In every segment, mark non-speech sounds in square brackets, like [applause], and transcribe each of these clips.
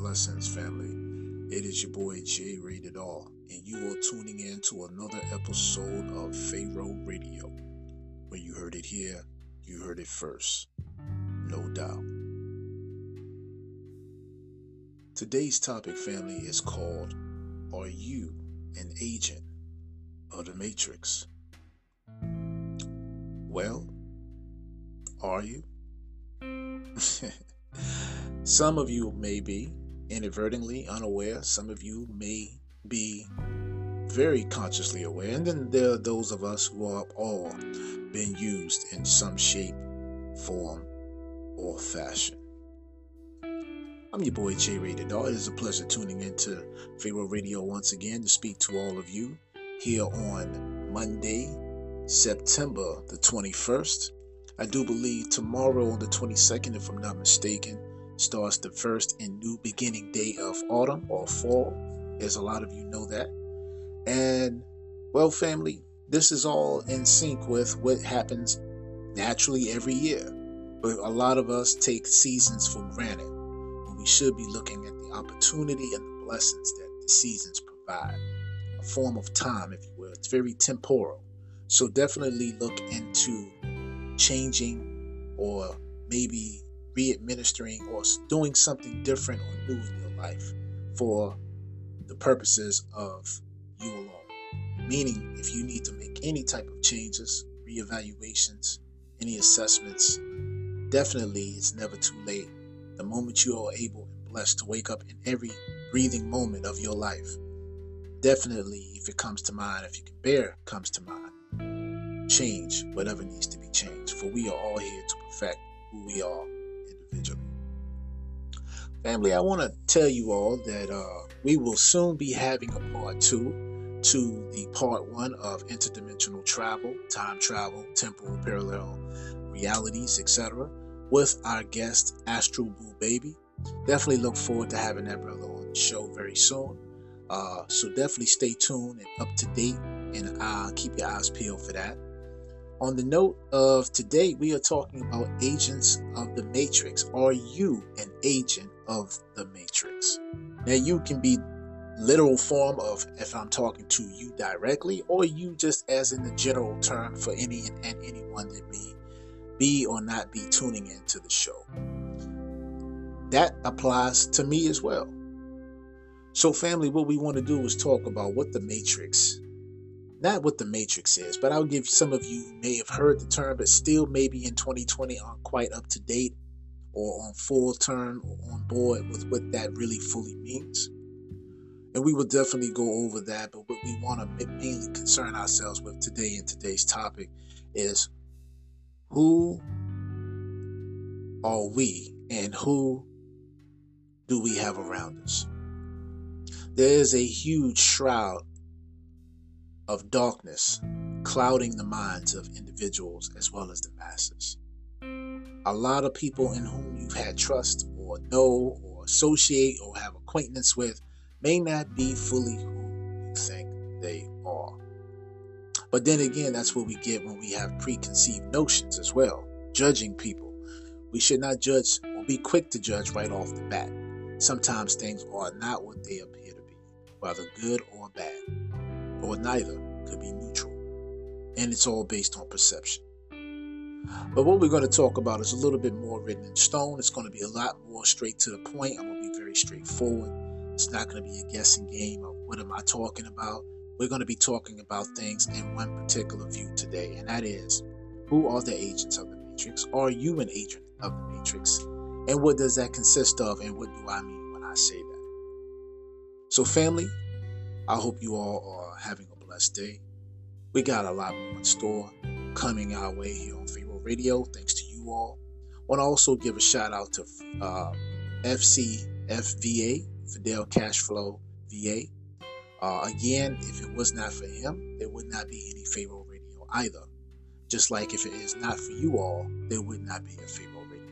blessings, family. It is your boy J Rated R, and you are tuning in to another episode of Pharaoh Radio. When you heard it here, you heard it first. No doubt. Today's topic, family, is called Are You an Agent of the Matrix? Well, are you? [laughs] Some of you may be inadvertently unaware, some of you may be very consciously aware, and then there are those of us who are all been used in some shape, form, or fashion. I'm your boy J Rated R. It is a pleasure tuning into Pharaoh Radio once again to speak to all of you here on Monday, September the 21st. I do believe tomorrow on the 22nd, if I'm not mistaken, starts the first and new beginning day of autumn or fall, as a lot of you know that. And, well, family, this is all in sync with what happens naturally every year. But a lot of us take seasons for granted we should be looking at the opportunity and the blessings that the seasons provide. A form of time, if you will. It's very temporal. So definitely look into changing or maybe re-administering or doing something different or new in your life for the purposes of you alone. Meaning, if you need to make any type of changes, reevaluations, any assessments, definitely it's never too late. The moment you are able and blessed to wake up in every breathing moment of your life, definitely, if it comes to mind, if you can bear comes to mind, change whatever needs to be changed. For we are all here to perfect who we are Family, I want to tell you all that uh, we will soon be having a part two to the part one of interdimensional travel, time travel, temporal parallel realities, etc., with our guest Astral Boo Baby. Definitely look forward to having that brother on the show very soon. Uh, so definitely stay tuned and up to date, and uh, keep your eyes peeled for that. On the note of today, we are talking about agents of the Matrix. Are you an agent of the Matrix? Now, you can be literal form of if I'm talking to you directly, or you just as in the general term for any and, anyone that may be or not be tuning into the show. That applies to me as well. So, family, what we want to do is talk about what the Matrix not what the Matrix is, but I'll give some of you may have heard the term, but still maybe in 2020 aren't quite up to date or on full term or on board with what that really fully means. And we will definitely go over that, but what we want to mainly concern ourselves with today in today's topic is who are we and who do we have around us? There is a huge shroud of darkness clouding the minds of individuals as well as the masses. A lot of people in whom you've had trust or know or associate or have acquaintance with may not be fully who you think they are. But then again, that's what we get when we have preconceived notions as well, judging people. We should not judge or be quick to judge right off the bat. Sometimes things are not what they appear to be, whether good or bad or neither could be neutral. And it's all based on perception. But what we're going to talk about is a little bit more written in stone. It's going to be a lot more straight to the point. I'm going to be very straightforward. It's not going to be a guessing game of what am I talking about. We're going to be talking about things in one particular view today, and that is who are the agents of the matrix? Are you an agent of the matrix? And what does that consist of, and what do I mean when I say that? So, family, I hope you all are having a blessed day. We got a lot more in store coming our way here on Pharaoh Radio. Thanks to you all. Want to also give a shout out to uh, FCFVA, Fidel Cashflow VA. Uh, again, if it was not for him, there would not be any Pharaoh Radio either. Just like if it is not for you all, there would not be a Pharaoh Radio.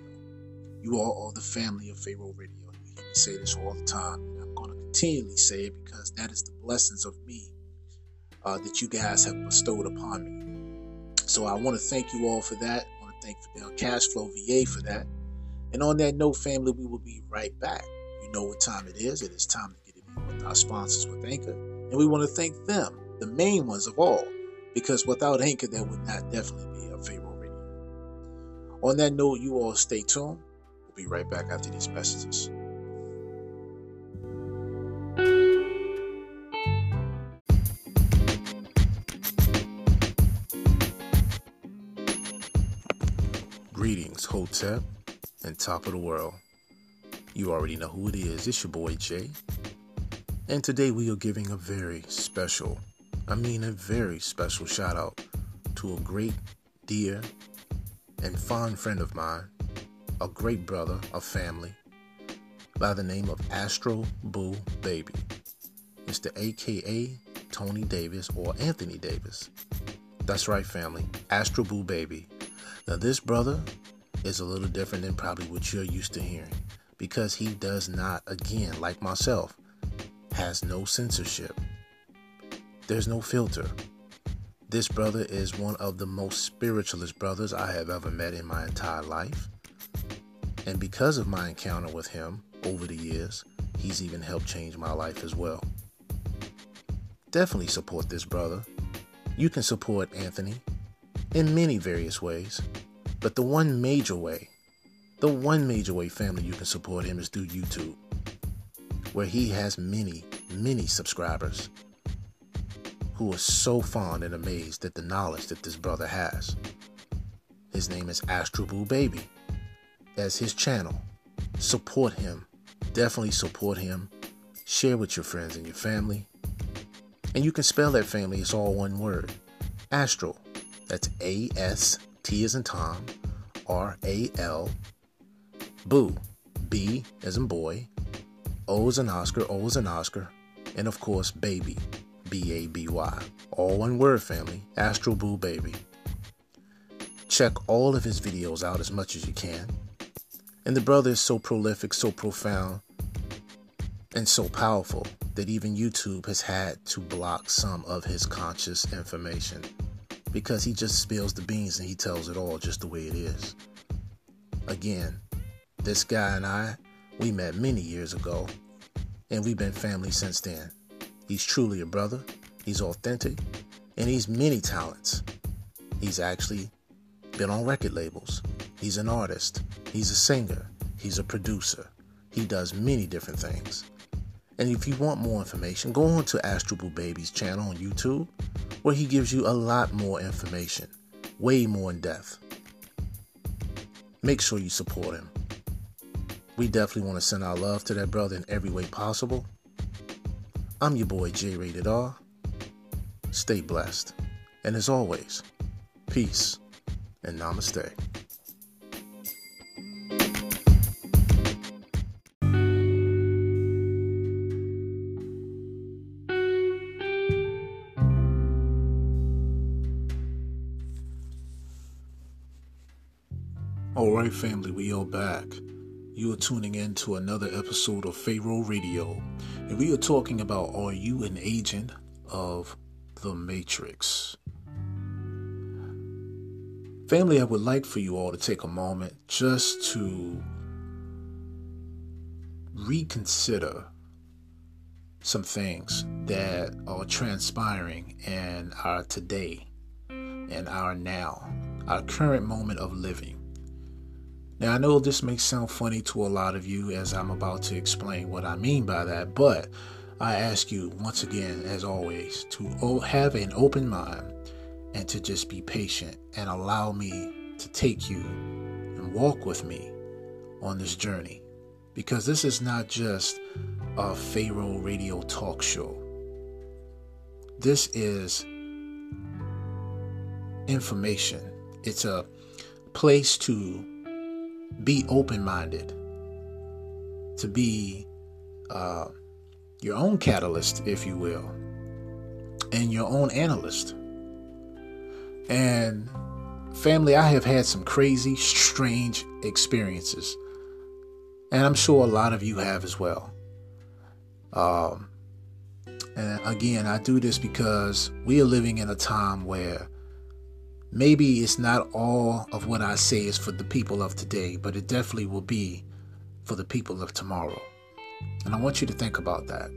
You all are the family of Pharaoh Radio. You hear me say this all the time, and I'm going to continually say it because that is the blessings of me uh, that you guys have bestowed upon me. So I want to thank you all for that. I want to thank Fidel Cashflow VA for that. And on that note, family, we will be right back You know what time it is. It is time to get in with our sponsors with Anchor. And we want to thank them, the main ones of all, because without Anchor, there would not definitely be a Pharaoh Radio. On that note, you all stay tuned. We'll be right back after these messages. Hotep and top of the world. You already know who it is. It's your boy Jay. And today we are giving a very special, I mean a very special shout out to a great, dear, and fond friend of mine, a great brother of family, by the name of Astro Boo Baby. Mr. AKA Tony Davis or Anthony Davis. That's right, family. Astro Boo Baby. Now, this brother is a little different than probably what you're used to hearing because he does not, again, like myself, has no censorship. There's no filter. This brother is one of the most spiritualist brothers I have ever met in my entire life. And because of my encounter with him over the years, he's even helped change my life as well. Definitely support this brother. You can support Anthony in many various ways. But the one major way, the one major way family you can support him is through YouTube, where he has many, many subscribers who are so fond and amazed at the knowledge that this brother has. His name is Astro Astroboo Baby. As his channel, support him. Definitely support him. Share with your friends and your family. And you can spell that family, it's all one word. Astro. That's A S T as in Tom, R A L, Boo, B as in boy, O as in Oscar, O as in Oscar, and of course, baby, B A B Y. All one word, family. Astro Boo Baby. Check all of his videos out as much as you can. And the brother is so prolific, so profound, and so powerful that even YouTube has had to block some of his conscious information because he just spills the beans and he tells it all just the way it is. Again, this guy and I, we met many years ago, and we've been family since then. He's truly a brother, he's authentic, and he's many talents. He's actually been on record labels. He's an artist, he's a singer, he's a producer. He does many different things. And if you want more information, go on to Astroboo Baby's channel on YouTube where he gives you a lot more information, way more in depth. Make sure you support him. We definitely want to send our love to that brother in every way possible. I'm your boy J Rated R. Stay blessed. And as always, peace and namaste. Family, we are back. You are tuning in to another episode of Pharaoh Radio, and we are talking about Are you an agent of the Matrix? Family, I would like for you all to take a moment just to reconsider some things that are transpiring in our today and our now, our current moment of living. Now, I know this may sound funny to a lot of you as I'm about to explain what I mean by that, but I ask you once again, as always, to have an open mind and to just be patient and allow me to take you and walk with me on this journey. Because this is not just a Pharaoh radio talk show, this is information. It's a place to be open minded, to be uh, your own catalyst, if you will, and your own analyst. And family, I have had some crazy, strange experiences. And I'm sure a lot of you have as well. Um, and again, I do this because we are living in a time where Maybe it's not all of what I say is for the people of today, but it definitely will be for the people of tomorrow. And I want you to think about that.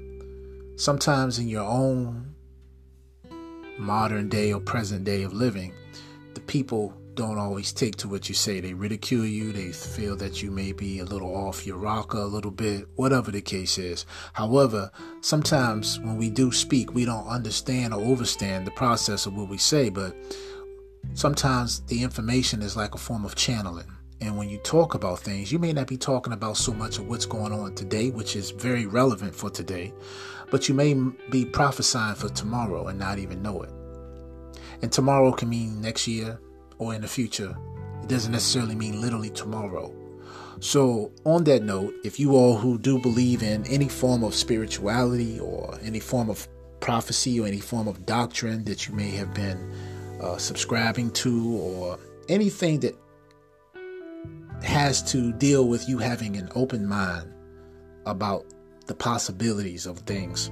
Sometimes in your own modern day or present day of living, the people don't always take to what you say. They ridicule you. They feel that you may be a little off your rocker a little bit, whatever the case is. However, sometimes when we do speak, we don't understand or overstand the process of what we say, but sometimes the information is like a form of channeling. And when you talk about things, you may not be talking about so much of what's going on today, which is very relevant for today, but you may be prophesying for tomorrow and not even know it. And tomorrow can mean next year or in the future. It doesn't necessarily mean literally tomorrow. So, on that note, if you all who do believe in any form of spirituality or any form of prophecy or any form of doctrine that you may have been uh, subscribing to or anything that has to deal with you having an open mind about the possibilities of things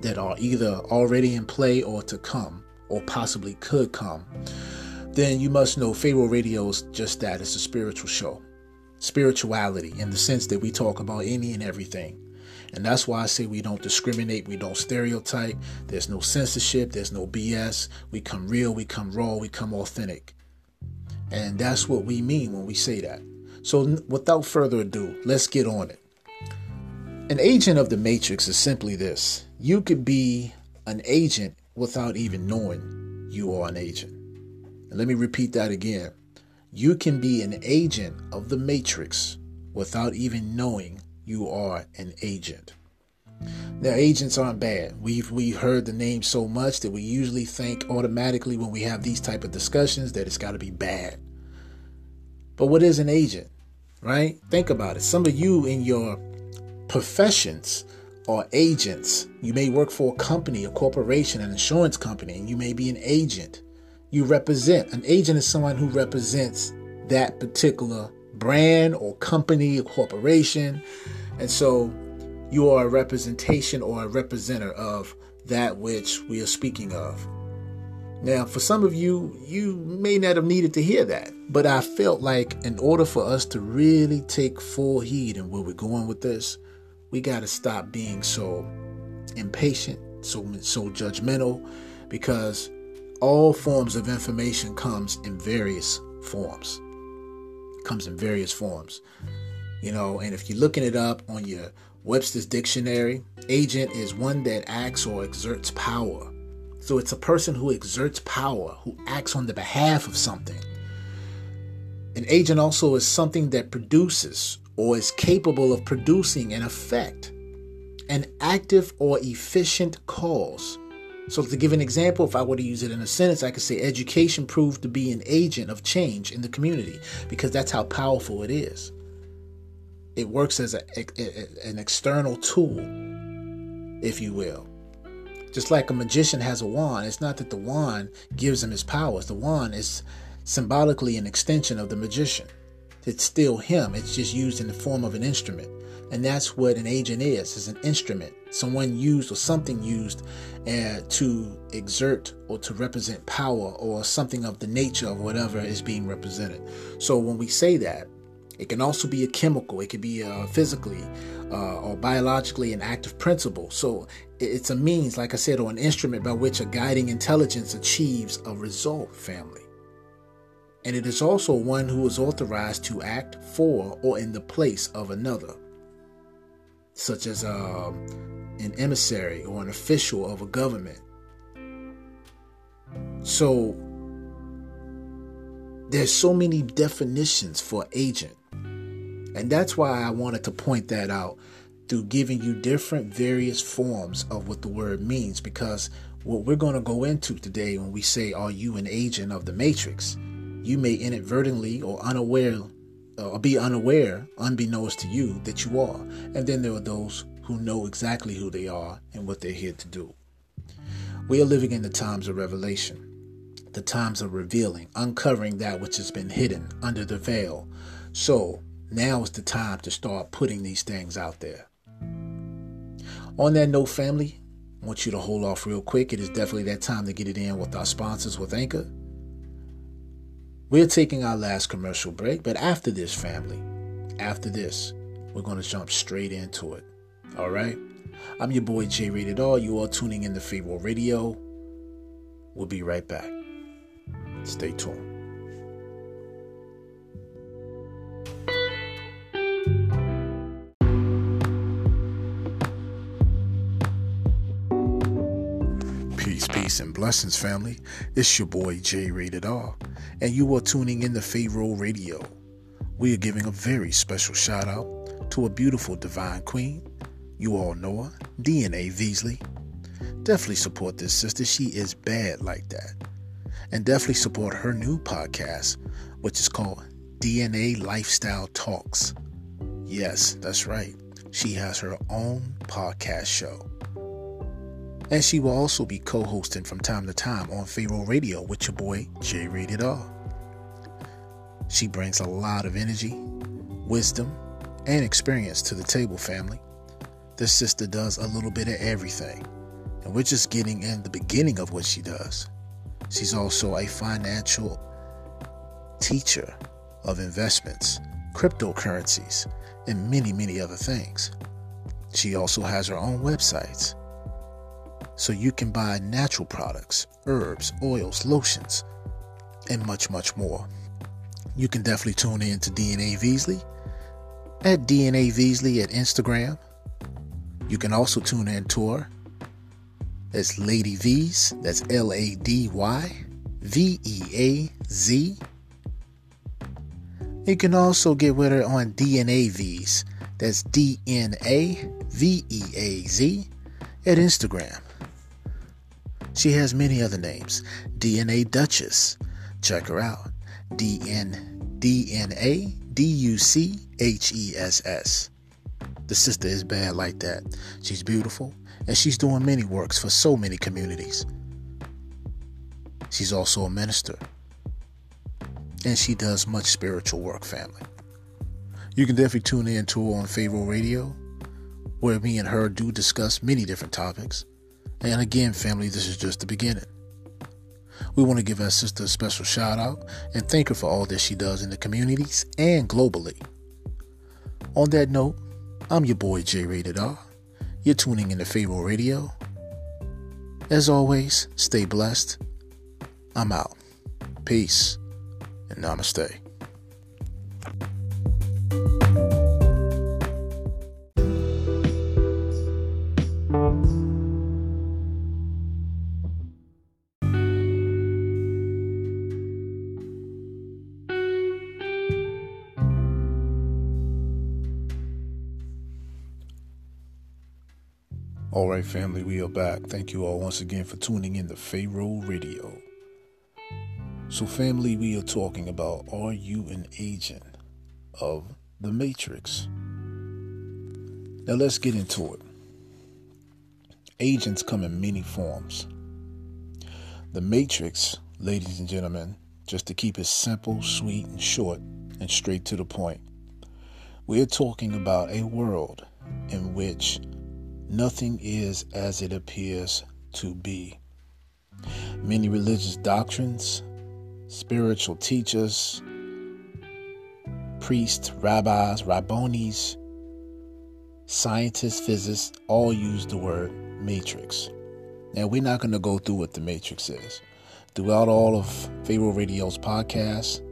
that are either already in play or to come or possibly could come, then you must know Pharaoh Radio is just that. It's a spiritual show. Spirituality in the sense that we talk about any and everything. And that's why I say we don't discriminate, we don't stereotype, there's no censorship, there's no BS. We come real, we come raw, we come authentic. And that's what we mean when we say that. So, without further ado, let's get on it. An agent of the matrix is simply this you could be an agent without even knowing you are an agent. And let me repeat that again. You can be an agent of the matrix without even knowing you are an agent. Now, agents aren't bad. We've we've heard the name so much that we usually think automatically when we have these type of discussions that it's got to be bad. But what is an agent? Right? Think about it. Some of you in your professions are agents. You may work for a company, a corporation, an insurance company, and you may be an agent. You represent. An agent is someone who represents that particular brand or company or corporation. And so you are a representation or a representative of that which we are speaking of. Now, for some of you, you may not have needed to hear that, but I felt like in order for us to really take full heed in where we're going with this, we got to stop being so impatient, so so judgmental, because all forms of information comes in various forms. Comes in various forms, you know. And if you're looking it up on your Webster's dictionary, agent is one that acts or exerts power so it's a person who exerts power, who acts on the behalf of something. An agent also is something that produces or is capable of producing an effect, an active or efficient cause. So, to give an example, if I were to use it in a sentence, I could say education proved to be an agent of change in the community because that's how powerful it is. It works as a, a, an external tool, if you will. Just like a magician has a wand, it's not that the wand gives him his powers. The wand is symbolically an extension of the magician. It's still him, it's just used in the form of an instrument. And that's what an agent is, is an instrument. Someone used or something used uh, to exert or to represent power or something of the nature of whatever is being represented. So when we say that, it can also be a chemical, it could be uh, physically uh, or biologically an active principle. So it's a means, like I said, or an instrument by which a guiding intelligence achieves a result, family. And it is also one who is authorized to act for or in the place of another, such as uh, an emissary or an official of a government. So there's so many definitions for agent. And that's why I wanted to point that out through giving you different various forms of what the word means. Because what we're going to go into today when we say are you an agent of the matrix? You may inadvertently or unaware or be unaware unbeknownst to you that you are and then there are those who know exactly who they are and what they're here to do we are living in the times of revelation the times of revealing uncovering that which has been hidden under the veil so now is the time to start putting these things out there. On that note, family, I want you to hold off real quick. It is definitely that time to get it in with our sponsors with Anchor. We're taking our last commercial break, but after this, family, after this, we're going to jump straight into it. All right. I'm your boy J Rated R. You are tuning in to Pharaoh Radio. We'll be right back. Stay tuned. And blessings, family. It's your boy J Rated R, and you are tuning in to Pharaoh Radio. We are giving a very special shout out to a beautiful divine queen. You all know her, DNA Veasley. Definitely support this sister. She is bad like that. And definitely support her new podcast, which is called DNA Lifestyle Talks. Yes, that's right. She has her own podcast show. And she will also be co hosting from time to time on Pharaoh Radio with your boy J Rated R. She brings a lot of energy, wisdom, and experience to the table, family. This sister does a little bit of everything, and we're just getting in the beginning of what she does. She's also a financial teacher of investments, cryptocurrencies, and many, many other things. She also has her own websites so you can buy natural products, herbs, oils, lotions, and much, much more. You can definitely tune in to DNA Veasley at DNA Veasley at Instagram. You can also tune in to her as Lady Veaz. That's L A D Y V E A Z. You can also get with her on DNA Veaz. That's D N A V E A Z at Instagram. She has many other names. DNA Duchess. Check her out. D N D U C H E S S. The sister is bad like that. She's beautiful and she's doing many works for so many communities. She's also a minister and she does much spiritual work, family. You can definitely tune in to her on Pharaoh Radio, where me and her do discuss many different topics. And again, family, this is just the beginning. We want to give our sister a special shout out and thank her for all that she does in the communities and globally. On that note, I'm your boy J Rated R. You're tuning in to Pharaoh Radio. As always, stay blessed. I'm out. Peace and namaste. Family, we are back. Thank you all once again for tuning in to Pharaoh Radio. So, family, we are talking about are you an agent of the Matrix? Now, let's get into it. Agents come in many forms. The Matrix, ladies and gentlemen, just to keep it simple, sweet, and short, and straight to the point, we're talking about a world in which nothing is as it appears to be. Many religious doctrines, spiritual teachers, priests, rabbis, rabbonis, scientists, physicists all use the word matrix. Now, we're not going to go through what the matrix is. Throughout all of Pharaoh Radio's podcasts,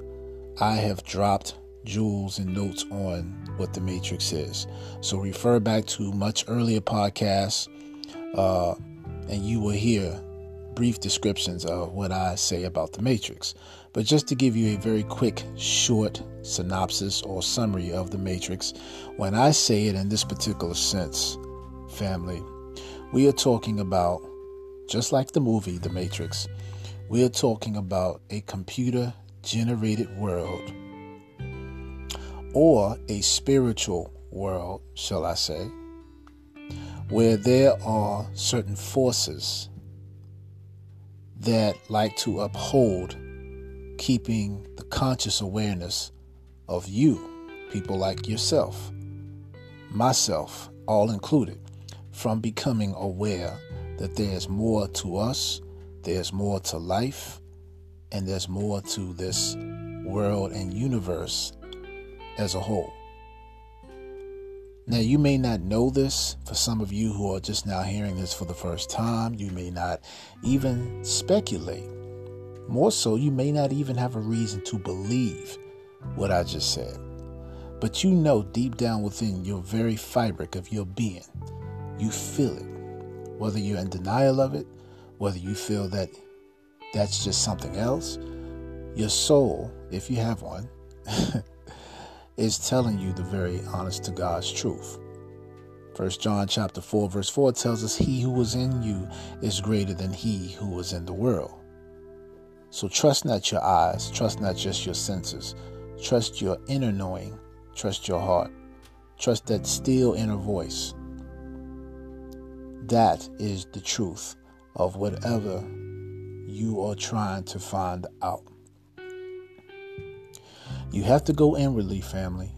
I have dropped jewels and notes on what the matrix is. So refer back to much earlier podcasts, uh, and you will hear brief descriptions of what I say about the matrix. But just to give you a very quick, short synopsis or summary of the matrix, when I say it in this particular sense, family, we are talking about, just like the movie The Matrix, we are talking about a computer generated world or a spiritual world, shall I say, where there are certain forces that like to uphold keeping the conscious awareness of you, people like yourself, myself, all included, from becoming aware that there's more to us, there's more to life, and there's more to this world and universe as a whole. Now, you may not know this for some of you who are just now hearing this for the first time. You may not even speculate. More so, you may not even have a reason to believe what I just said. But you know deep down within your very fabric of your being, you feel it. Whether you're in denial of it, whether you feel that that's just something else, your soul, if you have one, [laughs] is telling you the very honest to God's truth. First John chapter 4 verse 4 tells us he who was in you is greater than he who was in the world. So trust not your eyes, trust not just your senses, trust your inner knowing, trust your heart, trust that still inner voice. That is the truth of whatever you are trying to find out. You have to go inwardly, family.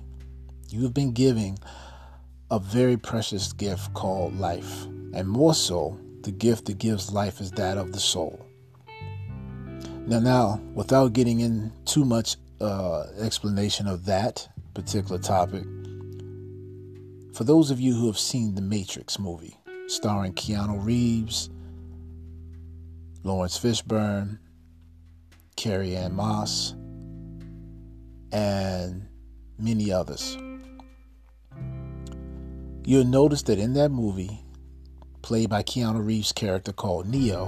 You have been giving a very precious gift called life. And more so, the gift that gives life is that of the soul. Now, now, without getting in too much uh, explanation of that particular topic, for those of you who have seen the Matrix movie, starring Keanu Reeves, Laurence Fishburne, Carrie Ann Moss, and many others. You'll notice that in that movie, played by Keanu Reeves' character called Neo,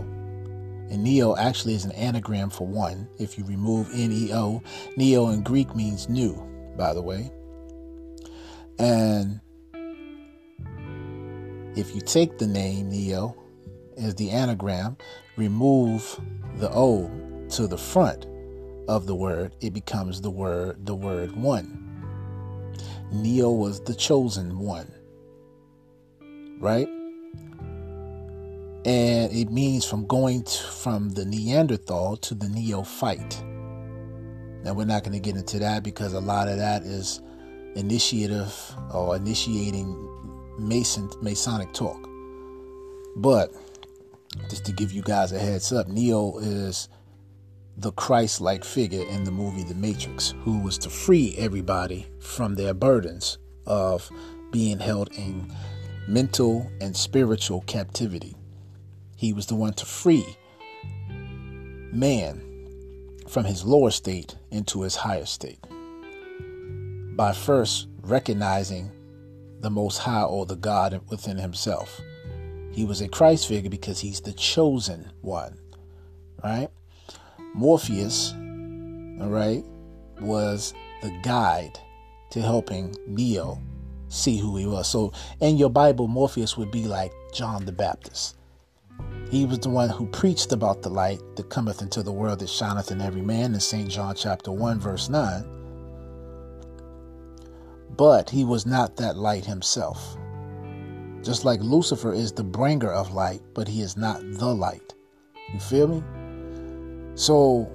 and Neo actually is an anagram for one. If you remove N E O, Neo in Greek means new, by the way. And if you take the name Neo as the anagram, remove the O to the front, of the word, it becomes the word the word one. Neo was the chosen one. Right? And it means from going to, from the Neanderthal to the neophyte. Now we're not going to get into that because a lot of that is initiative or initiating Mason Masonic talk. But just to give you guys a heads up, Neo is the Christ like figure in the movie The Matrix, who was to free everybody from their burdens of being held in mental and spiritual captivity. He was the one to free man from his lower state into his higher state by first recognizing the Most High or the God within himself. He was a Christ figure because he's the chosen one, right? Morpheus, all right, was the guide to helping Neo see who he was. So in your Bible, Morpheus would be like John the Baptist. He was the one who preached about the light that cometh into the world that shineth in every man in St. John chapter 1, verse 9. But he was not that light himself. Just like Lucifer is the bringer of light, but he is not the light. You feel me? So,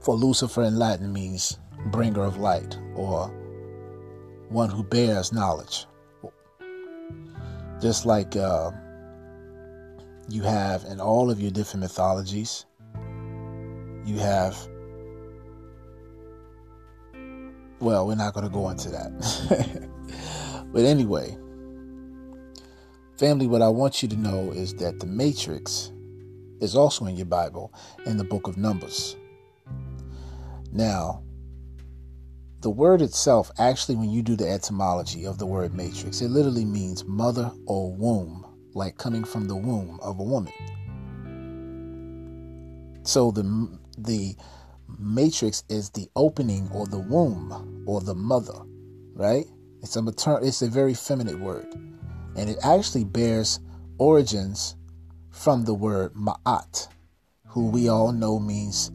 for Lucifer in Latin means bringer of light or one who bears knowledge. Just like uh, you have in all of your different mythologies, you have. Well, we're not going to go into that. [laughs] but anyway, family, what I want you to know is that the Matrix is also in your Bible in the book of Numbers. Now, the word itself, actually, when you do the etymology of the word matrix, it literally means mother or womb, like coming from the womb of a woman. So the the matrix is the opening or the womb or the mother, right? It's a maternal, it's a very feminine word, and it actually bears origins from the word Ma'at, who we all know means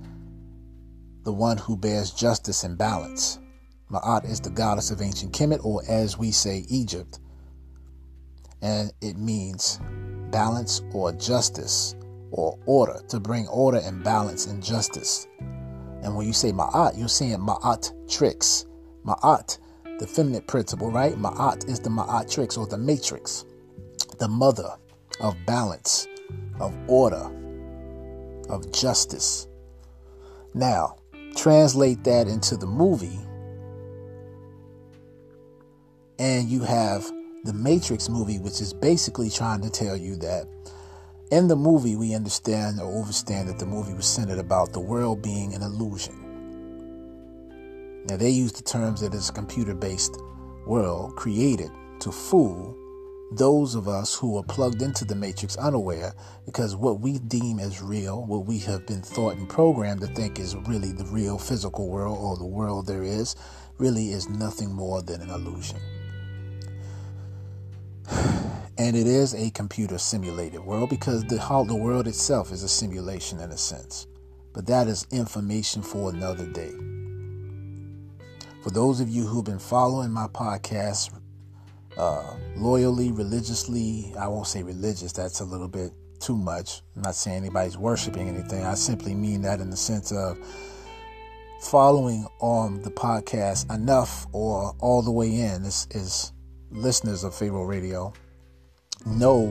the one who bears justice and balance. Ma'at is the goddess of ancient Kemet, or as we say, Egypt. And it means balance or justice or order, to bring order and balance and justice. And when you say Ma'at, you're saying Ma'at tricks. Ma'at, the feminine principle, right? Ma'at is the Ma'at tricks or the matrix, the mother of balance, of order, of justice. Now, translate that into the movie, And you have the Matrix movie, which is basically trying to tell you that in the movie, we understand or understand that the movie was centered about the world being an illusion. Now, they use the terms that it's a computer based world created to fool those of us who are plugged into the matrix unaware because what we deem as real, what we have been thought and programmed to think is really the real physical world or the world there is, really is nothing more than an illusion. [sighs] And it is a computer simulated world because the, the world itself is a simulation in a sense. But that is information for another day. For those of you who've been following my podcast uh, loyally, religiously, I won't say religious, that's a little bit too much. I'm not saying anybody's worshiping anything. I simply mean that in the sense of following on the podcast enough or all the way in is, is listeners of Pharaoh Radio know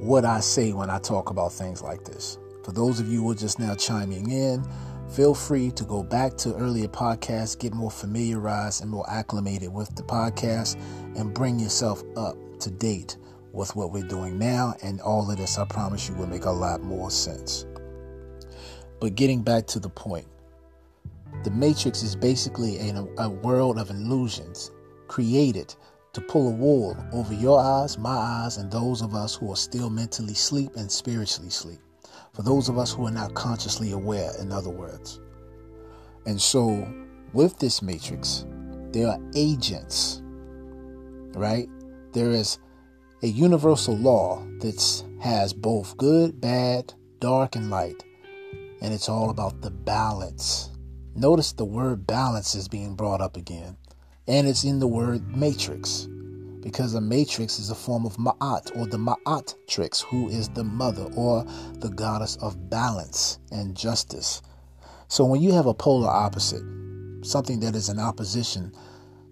what I say when I talk about things like this. For those of you who are just now chiming in, feel free to go back to earlier podcasts, get more familiarized and more acclimated with the podcast, and bring yourself up to date with what we're doing now. And all of this, I promise you, will make a lot more sense. But getting back to the point, the Matrix is basically a, a world of illusions created to pull a wool over your eyes, my eyes, and those of us who are still mentally asleep and spiritually asleep. For those of us who are not consciously aware, in other words. And so, with this matrix, there are agents, right? There is a universal law that has both good, bad, dark, and light. And it's all about the balance. Notice the word balance is being brought up again. And it's in the word matrix because a matrix is a form of Ma'at or the Ma'at trix, who is the mother or the goddess of balance and justice. So when you have a polar opposite, something that is in opposition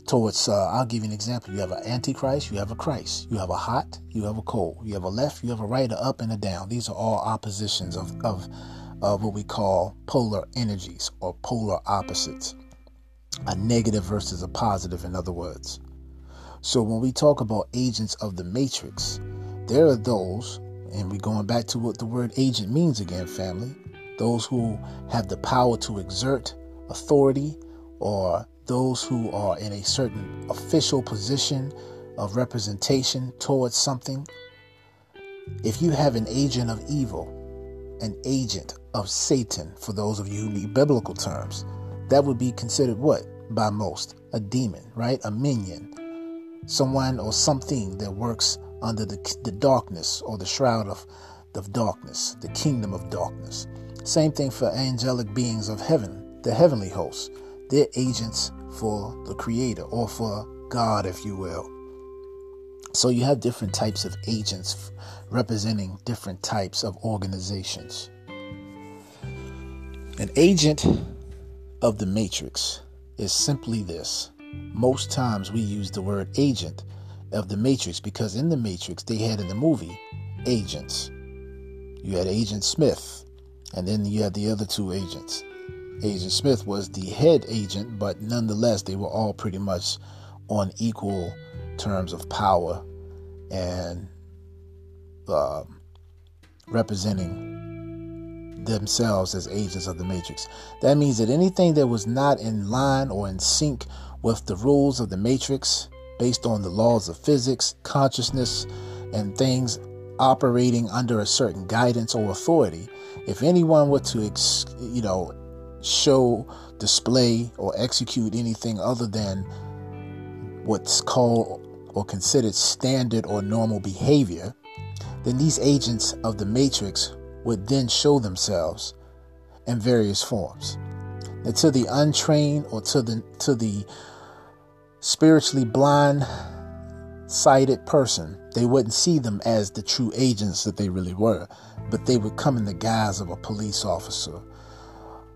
towards, uh, I'll give you an example. You have an antichrist, you have a Christ. You have a hot, you have a cold. You have a left, you have a right, a up, and a down. These are all oppositions of, of, of what we call polar energies or polar opposites a negative versus a positive, in other words. So when we talk about agents of the matrix, there are those, and we're going back to what the word agent means again, family, those who have the power to exert authority or those who are in a certain official position of representation towards something. If you have an agent of evil, an agent of Satan, for those of you who need biblical terms, that would be considered what? By most. A demon, right? A minion. Someone or something that works under the, the darkness or the shroud of, of darkness, the kingdom of darkness. Same thing for angelic beings of heaven, the heavenly hosts. They're agents for the Creator or for God, if you will. So you have different types of agents representing different types of organizations. An agent of the matrix is simply this. Most times we use the word agent of the matrix because in the matrix they had in the movie agents. You had Agent Smith, and then you had the other two agents. Agent Smith was the head agent, but nonetheless, they were all pretty much on equal terms of power and uh, representing themselves as agents of the matrix. That means that anything that was not in line or in sync with the rules of the matrix, based on the laws of physics, consciousness, and things operating under a certain guidance or authority, if anyone were to, you know, show, display, or execute anything other than what's called or considered standard or normal behavior, then these agents of the matrix would then show themselves in various forms. Now, to the untrained or to the to the spiritually blind sighted person, they wouldn't see them as the true agents that they really were, but they would come in the guise of a police officer,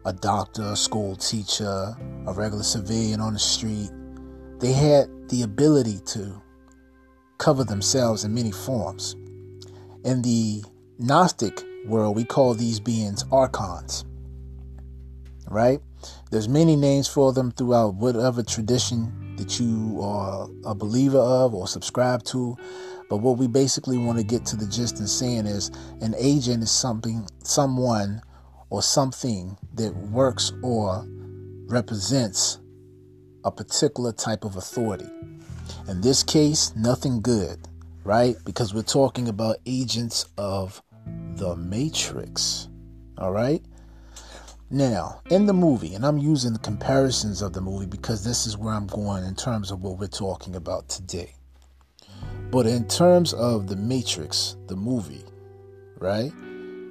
a doctor, a school teacher, a regular civilian on the street. They had the ability to cover themselves in many forms. In the Gnostic world, we call these beings archons. Right? There's many names for them throughout whatever tradition that you are a believer of or subscribe to. But what we basically want to get to the gist in saying is an agent is something, someone, or something that works or represents a particular type of authority. In this case, nothing good, right? Because we're talking about agents of the Matrix. All right? Now, in the movie, and I'm using the comparisons of the movie because this is where I'm going in terms of what we're talking about today. But in terms of The Matrix, the movie, right?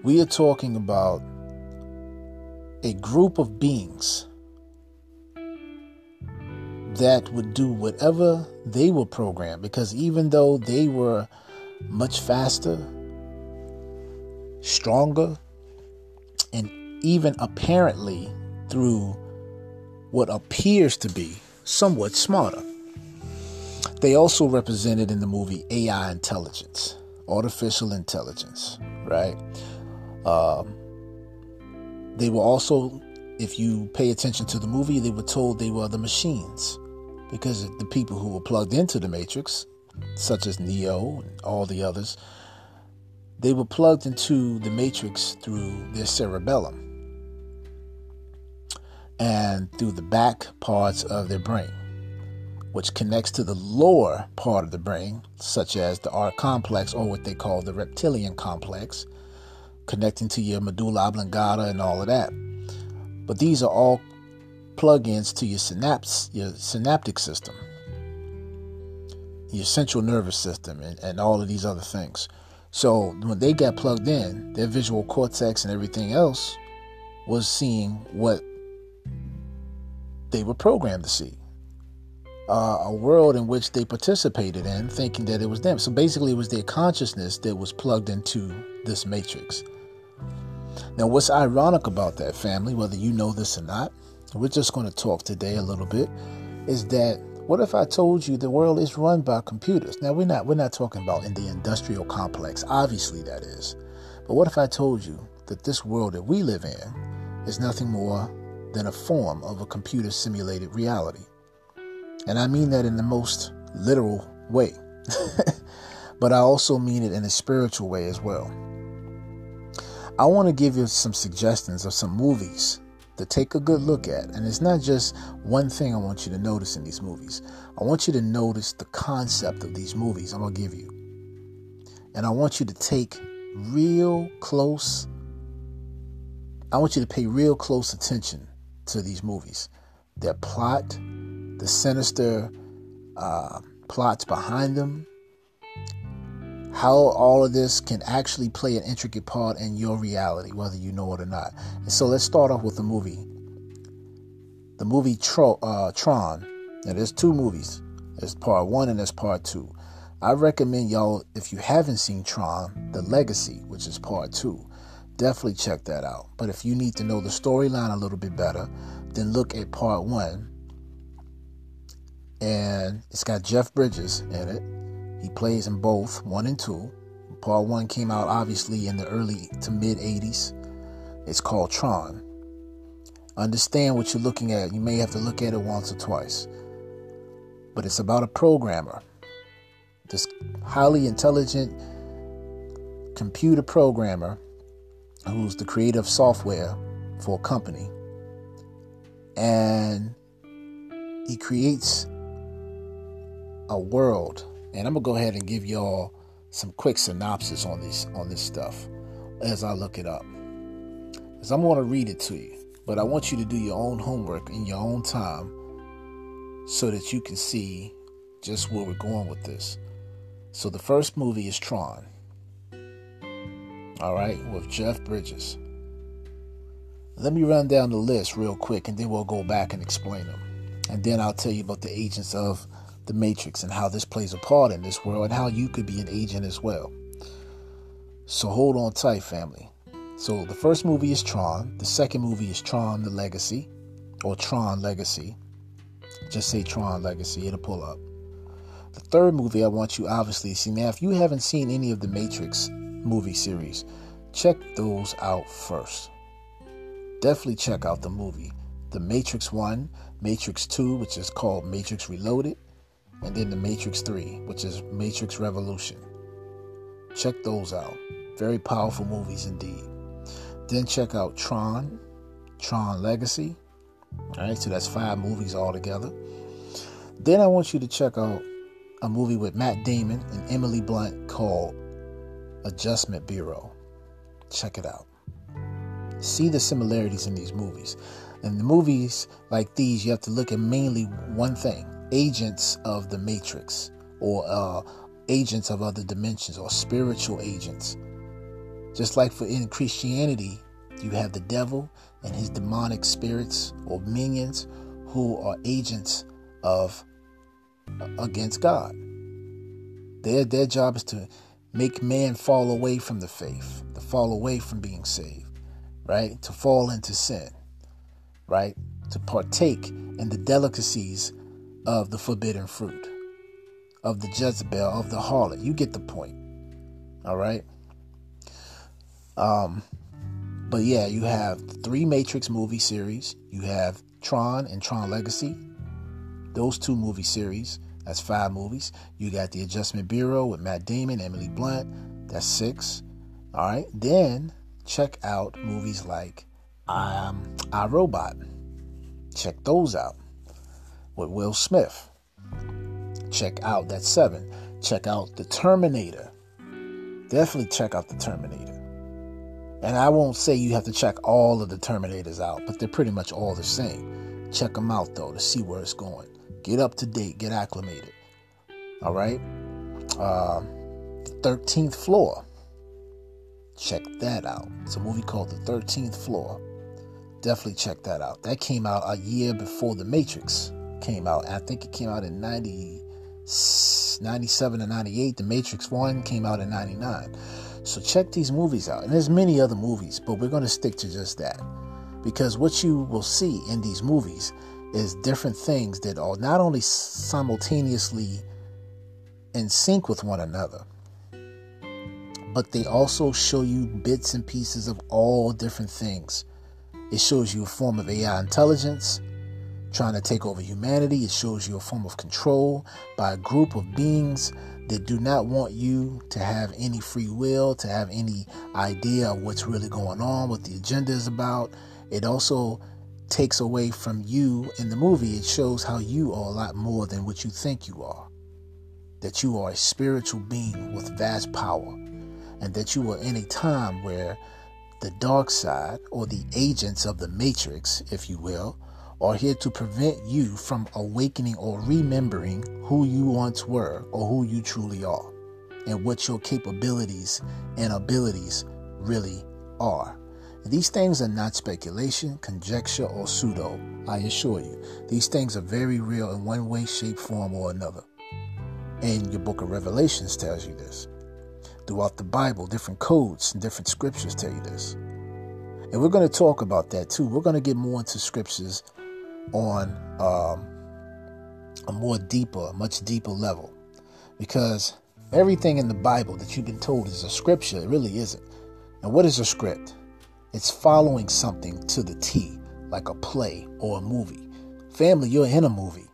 We are talking about a group of beings that would do whatever they were programmed because even though they were much faster, stronger, and even apparently through what appears to be somewhat smarter, they also represented in the movie AI intelligence, artificial intelligence, right? Um, they were also, if you pay attention to the movie, they were told they were the machines because the people who were plugged into the Matrix, such as Neo and all the others, they were plugged into the Matrix through their cerebellum and through the back parts of their brain which connects to the lower part of the brain, such as the R complex or what they call the reptilian complex, connecting to your medulla oblongata and all of that. But these are all plug-ins to your synapse, your synaptic system, your central nervous system, and, and all of these other things. So when they got plugged in, their visual cortex and everything else was seeing what they were programmed to see uh, a world in which they participated in, thinking that it was them. So basically, it was their consciousness that was plugged into this matrix. Now, what's ironic about that family, whether you know this or not, we're just going to talk today a little bit, is that what if I told you the world is run by computers? Now, we're not we're not talking about in the industrial complex. Obviously, that is. But what if I told you that this world that we live in is nothing more than a form of a computer simulated reality? And I mean that in the most literal way. [laughs] but I also mean it in a spiritual way as well. I want to give you some suggestions of some movies to take a good look at. And it's not just one thing I want you to notice in these movies. I want you to notice the concept of these movies I'm going to give you. And I want you to take real close I want you to pay real close attention to these movies. Their plot, the sinister uh, plots behind them, how all of this can actually play an intricate part in your reality, whether you know it or not. And so let's start off with the movie. The movie Tro- uh, Tron. Now, there's two movies. There's part one and there's part two. I recommend y'all, if you haven't seen Tron, The Legacy, which is part two, definitely check that out. But if you need to know the storyline a little bit better, then look at part one, and it's got Jeff Bridges in it. He plays in both one and two. Part one came out obviously in the early to mid 80s. It's called Tron. Understand what you're looking at. You may have to look at it once or twice. But it's about a programmer, this highly intelligent computer programmer who's the creative software for a company. And he creates a world, and I'm gonna go ahead and give y'all some quick synopsis on this on this stuff as I look it up. Because I'm gonna read it to you, but I want you to do your own homework in your own time so that you can see just where we're going with this. So the first movie is Tron. All right, with Jeff Bridges. Let me run down the list real quick and then we'll go back and explain them. And then I'll tell you about the agents of the Matrix and how this plays a part in this world and how you could be an agent as well. So hold on tight, family. So the first movie is Tron. The second movie is Tron the Legacy or Tron Legacy. Just say Tron Legacy, it'll pull up. The third movie I want you obviously to see. Now, if you haven't seen any of the Matrix movie series, check those out first. Definitely check out the movie the Matrix 1, Matrix 2, which is called Matrix Reloaded, and then the Matrix 3, which is Matrix Revolution. Check those out. Very powerful movies indeed. Then check out Tron, Tron Legacy. All right, so that's five movies altogether. Then I want you to check out a movie with Matt Damon and Emily Blunt called Adjustment Bureau. Check it out. See the similarities in these movies. In the movies like these, you have to look at mainly one thing agents of the Matrix or uh, agents of other dimensions or spiritual agents. Just like for in Christianity, you have the devil and his demonic spirits or minions who are agents of uh, against God. Their their job is to make man fall away from the faith, to fall away from being saved, right? To fall into sin right? To partake in the delicacies of the forbidden fruit, of the Jezebel, of the harlot. You get the point. All right. Um, but yeah, you have three Matrix movie series. You have Tron and Tron Legacy. Those two movie series. That's five movies. You got the Adjustment Bureau with Matt Damon, Emily Blunt. That's six. All right. Then check out movies like um, I Robot. Check those out with Will Smith. Check out that seven. Check out the Terminator. Definitely check out the Terminator. And I won't say you have to check all of the Terminators out, but they're pretty much all the same. Check them out though to see where it's going. Get up to date, get acclimated. All right. Uh, the 13th Floor. Check that out. It's a movie called The 13th Floor definitely check that out. That came out a year before The Matrix came out. I think it came out in 90, 97 and 98. The Matrix 1 came out in 99. So check these movies out. And there's many other movies, but we're going to stick to just that. Because what you will see in these movies is different things that are not only simultaneously in sync with one another, but they also show you bits and pieces of all different things it shows you a form of AI intelligence trying to take over humanity. It shows you a form of control by a group of beings that do not want you to have any free will, to have any idea of what's really going on, what the agenda is about. It also takes away from you in the movie. It shows how you are a lot more than what you think you are. That you are a spiritual being with vast power, and that you are in a time where the dark side, or the agents of the matrix, if you will, are here to prevent you from awakening or remembering who you once were or who you truly are and what your capabilities and abilities really are. These things are not speculation, conjecture, or pseudo, I assure you. These things are very real in one way, shape, form, or another. And your book of Revelations tells you this throughout the Bible. Different codes and different scriptures tell you this. And we're going to talk about that too. We're going to get more into scriptures on um, a more deeper, much deeper level. Because everything in the Bible that you've been told is a scripture, it really isn't. And what is a script? It's following something to the T, like a play or a movie. Family, you're in a movie.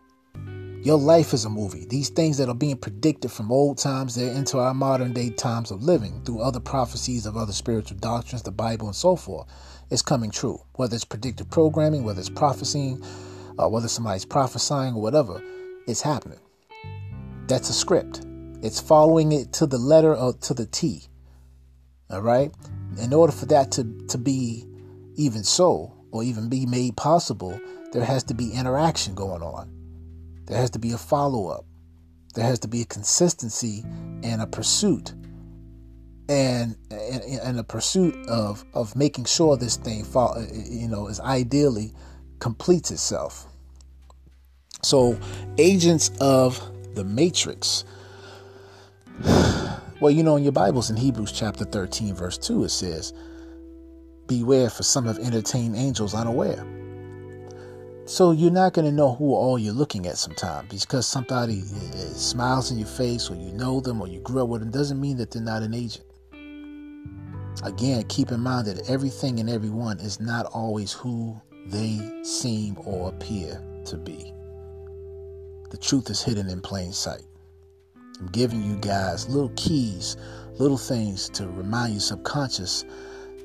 Your life is a movie. These things that are being predicted from old times, they're into our modern day times of living through other prophecies of other spiritual doctrines, the Bible, and so forth. It's coming true. Whether it's predictive programming, whether it's prophesying, uh, whether somebody's prophesying or whatever, it's happening. That's a script. It's following it to the letter or to the T. All right? In order for that to, to be even so, or even be made possible, there has to be interaction going on. There has to be a follow up. There has to be a consistency and a pursuit, and and, and a pursuit of of making sure this thing, fall, uh, uh, you know, is ideally completes itself. So, agents of the matrix. Well, you know, in your Bibles in Hebrews chapter 13, verse 2, it says, Beware, for some have entertained angels unaware. So you're not going to know who all you're looking at sometimes because somebody eh, eh, smiles in your face or you know them or you grew up with them doesn't mean that they're not an agent. Again, keep in mind that everything and everyone is not always who they seem or appear to be. The truth is hidden in plain sight. I'm giving you guys little keys, little things to remind your subconscious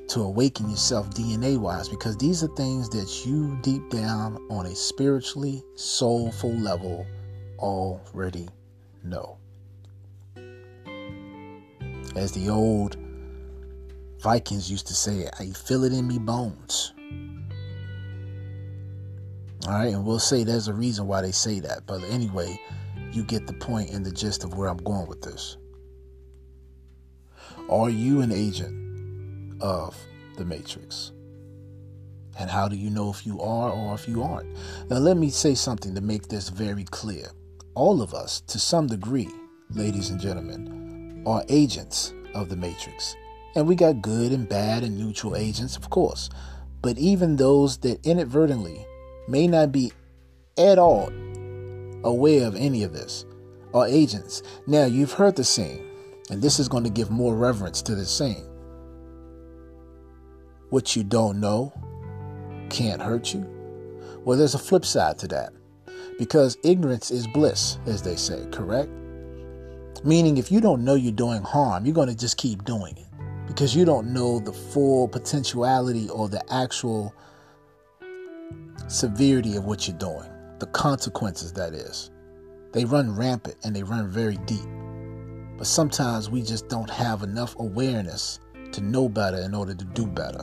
to awaken yourself DNA wise because these are things that you deep down on a spiritually soulful level already know. As the old Vikings used to say, I feel it in me bones. All right, and we'll say there's a reason why they say that. But anyway, you get the point and the gist of where I'm going with this. Are you an agent of the Matrix? And how do you know if you are or if you aren't? Now, let me say something to make this very clear. All of us, to some degree, ladies and gentlemen, are agents of the Matrix. And we got good and bad and neutral agents, of course. But even those that inadvertently may not be at all aware of any of this are agents. Now, you've heard the saying, and this is going to give more reverence to the saying. What you don't know can't hurt you. Well, there's a flip side to that because ignorance is bliss, as they say, correct? Meaning, if you don't know you're doing harm, you're going to just keep doing it because you don't know the full potentiality or the actual severity of what you're doing, the consequences, that is. They run rampant and they run very deep. But sometimes we just don't have enough awareness to know better in order to do better.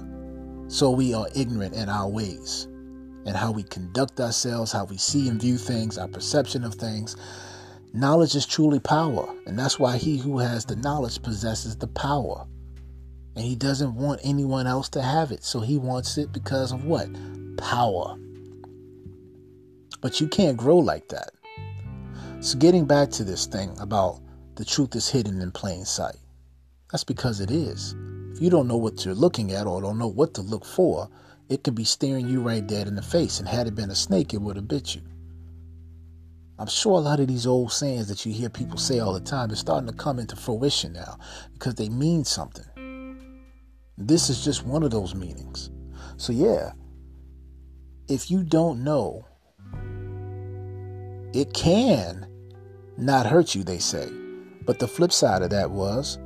So we are ignorant in our ways and how we conduct ourselves, how we see and view things, our perception of things. Knowledge is truly power, and that's why he who has the knowledge possesses the power. And he doesn't want anyone else to have it, so he wants it because of what? Power. But you can't grow like that. So, getting back to this thing about the truth is hidden in plain sight, that's because it is. If you don't know what you're looking at or don't know what to look for, it could be staring you right dead in the face. And had it been a snake, it would have bit you. I'm sure a lot of these old sayings that you hear people say all the time are starting to come into fruition now because they mean something. This is just one of those meanings. So, yeah, if you don't know it can not hurt you, they say. But the flip side of that was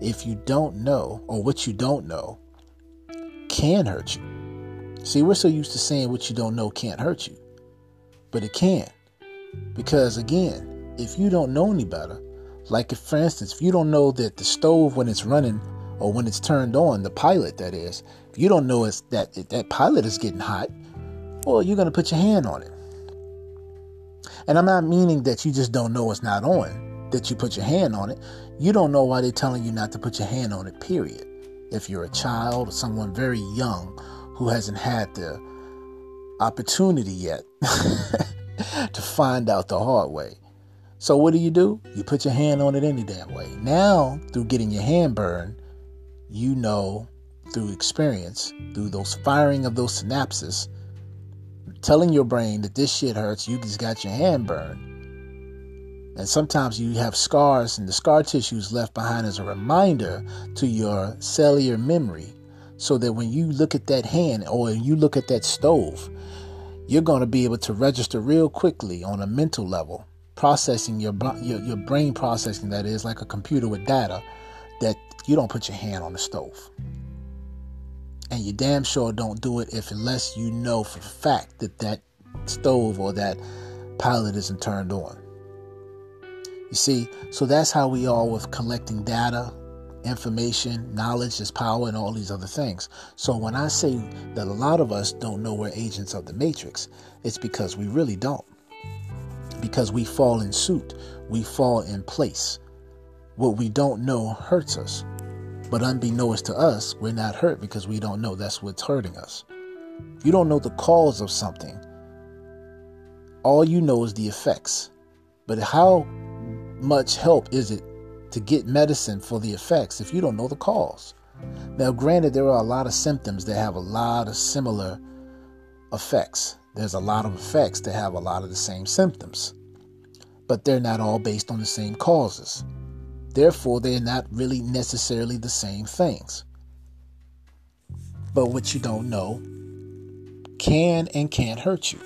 if you don't know, or what you don't know, can hurt you. See, we're so used to saying what you don't know can't hurt you, but it can. Because again, if you don't know any better, like if, for instance, if you don't know that the stove, when it's running or when it's turned on, the pilot that is, if you don't know it's that that pilot is getting hot, well, you're going to put your hand on it. And I'm not meaning that you just don't know it's not on, that you put your hand on it. You don't know why they're telling you not to put your hand on it, period. If you're a child or someone very young who hasn't had the opportunity yet [laughs] to find out the hard way. So, what do you do? You put your hand on it any damn way. Now, through getting your hand burned, you know through experience, through those firing of those synapses, telling your brain that this shit hurts, you just got your hand burned. And sometimes you have scars, and the scar tissue is left behind as a reminder to your cellular memory so that when you look at that hand or you look at that stove, you're going to be able to register real quickly on a mental level, processing your, your, your brain processing that is like a computer with data that you don't put your hand on the stove. And you damn sure don't do it if unless you know for fact that that stove or that pilot isn't turned on. You see, so that's how we are with collecting data, information, knowledge is power, and all these other things. So when I say that a lot of us don't know we're agents of the matrix, it's because we really don't. Because we fall in suit, we fall in place. What we don't know hurts us. But unbeknownst to us, we're not hurt because we don't know that's what's hurting us. You don't know the cause of something. All you know is the effects. But how much help is it to get medicine for the effects if you don't know the cause? Now, granted, there are a lot of symptoms that have a lot of similar effects. There's a lot of effects that have a lot of the same symptoms, but they're not all based on the same causes. Therefore, they're not really necessarily the same things. But what you don't know can and can't hurt you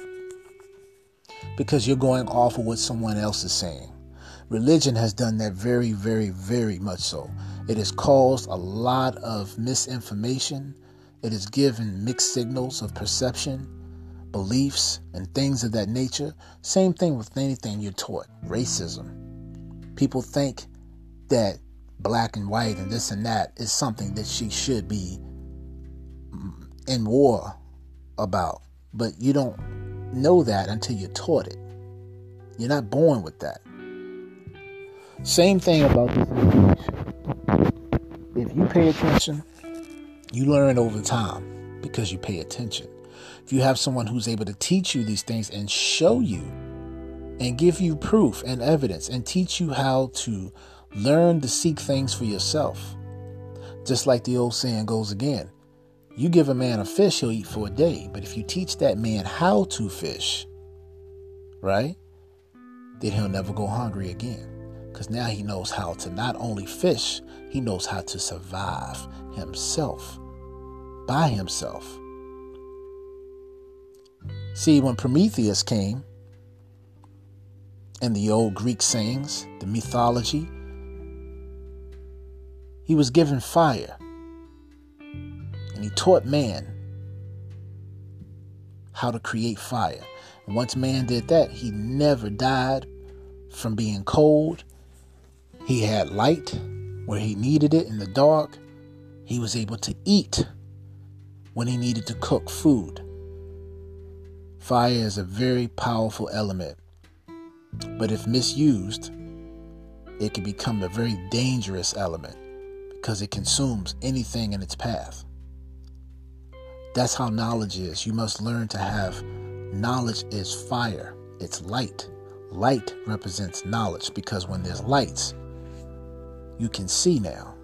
because you're going off of what someone else is saying. Religion has done that very, very, very much so. It has caused a lot of misinformation. It has given mixed signals of perception, beliefs, and things of that nature. Same thing with anything you're taught racism. People think that black and white and this and that is something that she should be in war about. But you don't know that until you're taught it. You're not born with that. Same thing about this. If you pay attention, you learn over time because you pay attention. If you have someone who's able to teach you these things and show you and give you proof and evidence and teach you how to learn to seek things for yourself. Just like the old saying goes again you give a man a fish, he'll eat for a day. But if you teach that man how to fish, right, then he'll never go hungry again. Because now he knows how to not only fish, he knows how to survive himself by himself. See, when Prometheus came, in the old Greek sayings, the mythology, he was given fire and he taught man how to create fire. And once man did that, he never died from being cold. He had light where he needed it in the dark. He was able to eat when he needed to cook food. Fire is a very powerful element, but if misused, it can become a very dangerous element because it consumes anything in its path. That's how knowledge is. You must learn to have knowledge is fire, it's light. Light represents knowledge because when there's lights, you can see now.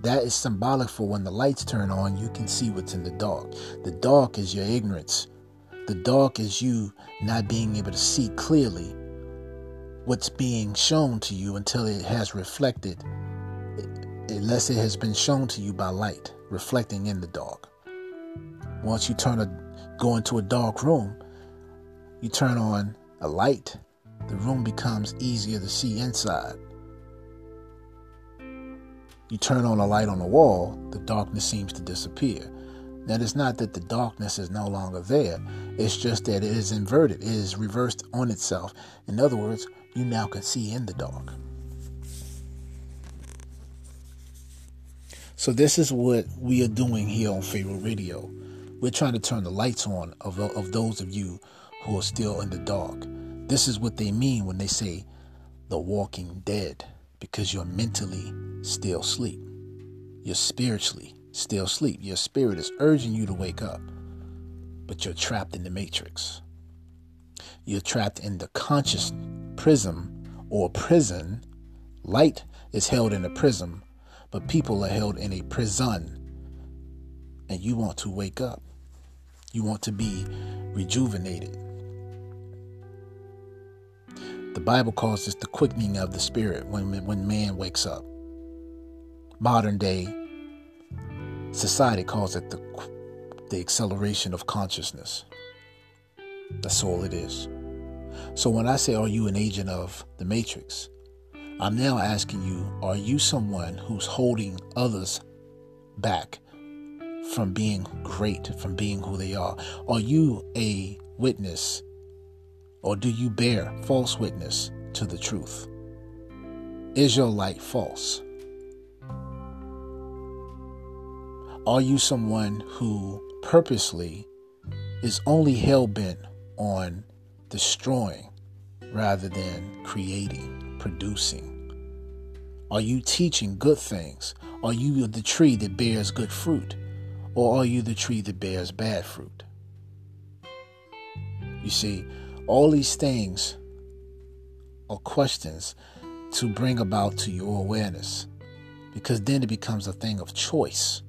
That is symbolic for when the lights turn on, you can see what's in the dark. The dark is your ignorance. The dark is you not being able to see clearly what's being shown to you until it has reflected, unless it has been shown to you by light, reflecting in the dark. Once you turn a go into a dark room, you turn on a light, the room becomes easier to see inside. You turn on a light on the wall, the darkness seems to disappear. Now, it's not that the darkness is no longer there, it's just that it is inverted, it is reversed on itself. In other words, you now can see in the dark. So, this is what we are doing here on Pharaoh Radio. We're trying to turn the lights on of, of those of you who are still in the dark. This is what they mean when they say the walking dead, because you're mentally still asleep. You're spiritually still asleep. Your spirit is urging you to wake up, but you're trapped in the matrix. You're trapped in the conscious prism or prison. Light is held in a prism, but people are held in a prison. And you want to wake up. You want to be rejuvenated. The Bible calls this the quickening of the spirit when, when man wakes up. Modern day society calls it the, the acceleration of consciousness. That's all it is. So when I say, Are you an agent of the matrix? I'm now asking you, Are you someone who's holding others back from being great, from being who they are? Are you a witness or do you bear false witness to the truth? Is your light false? Are you someone who purposely is only hell bent on destroying rather than creating, producing? Are you teaching good things? Are you the tree that bears good fruit? Or are you the tree that bears bad fruit? You see, all these things are questions to bring about to your awareness because then it becomes a thing of choice.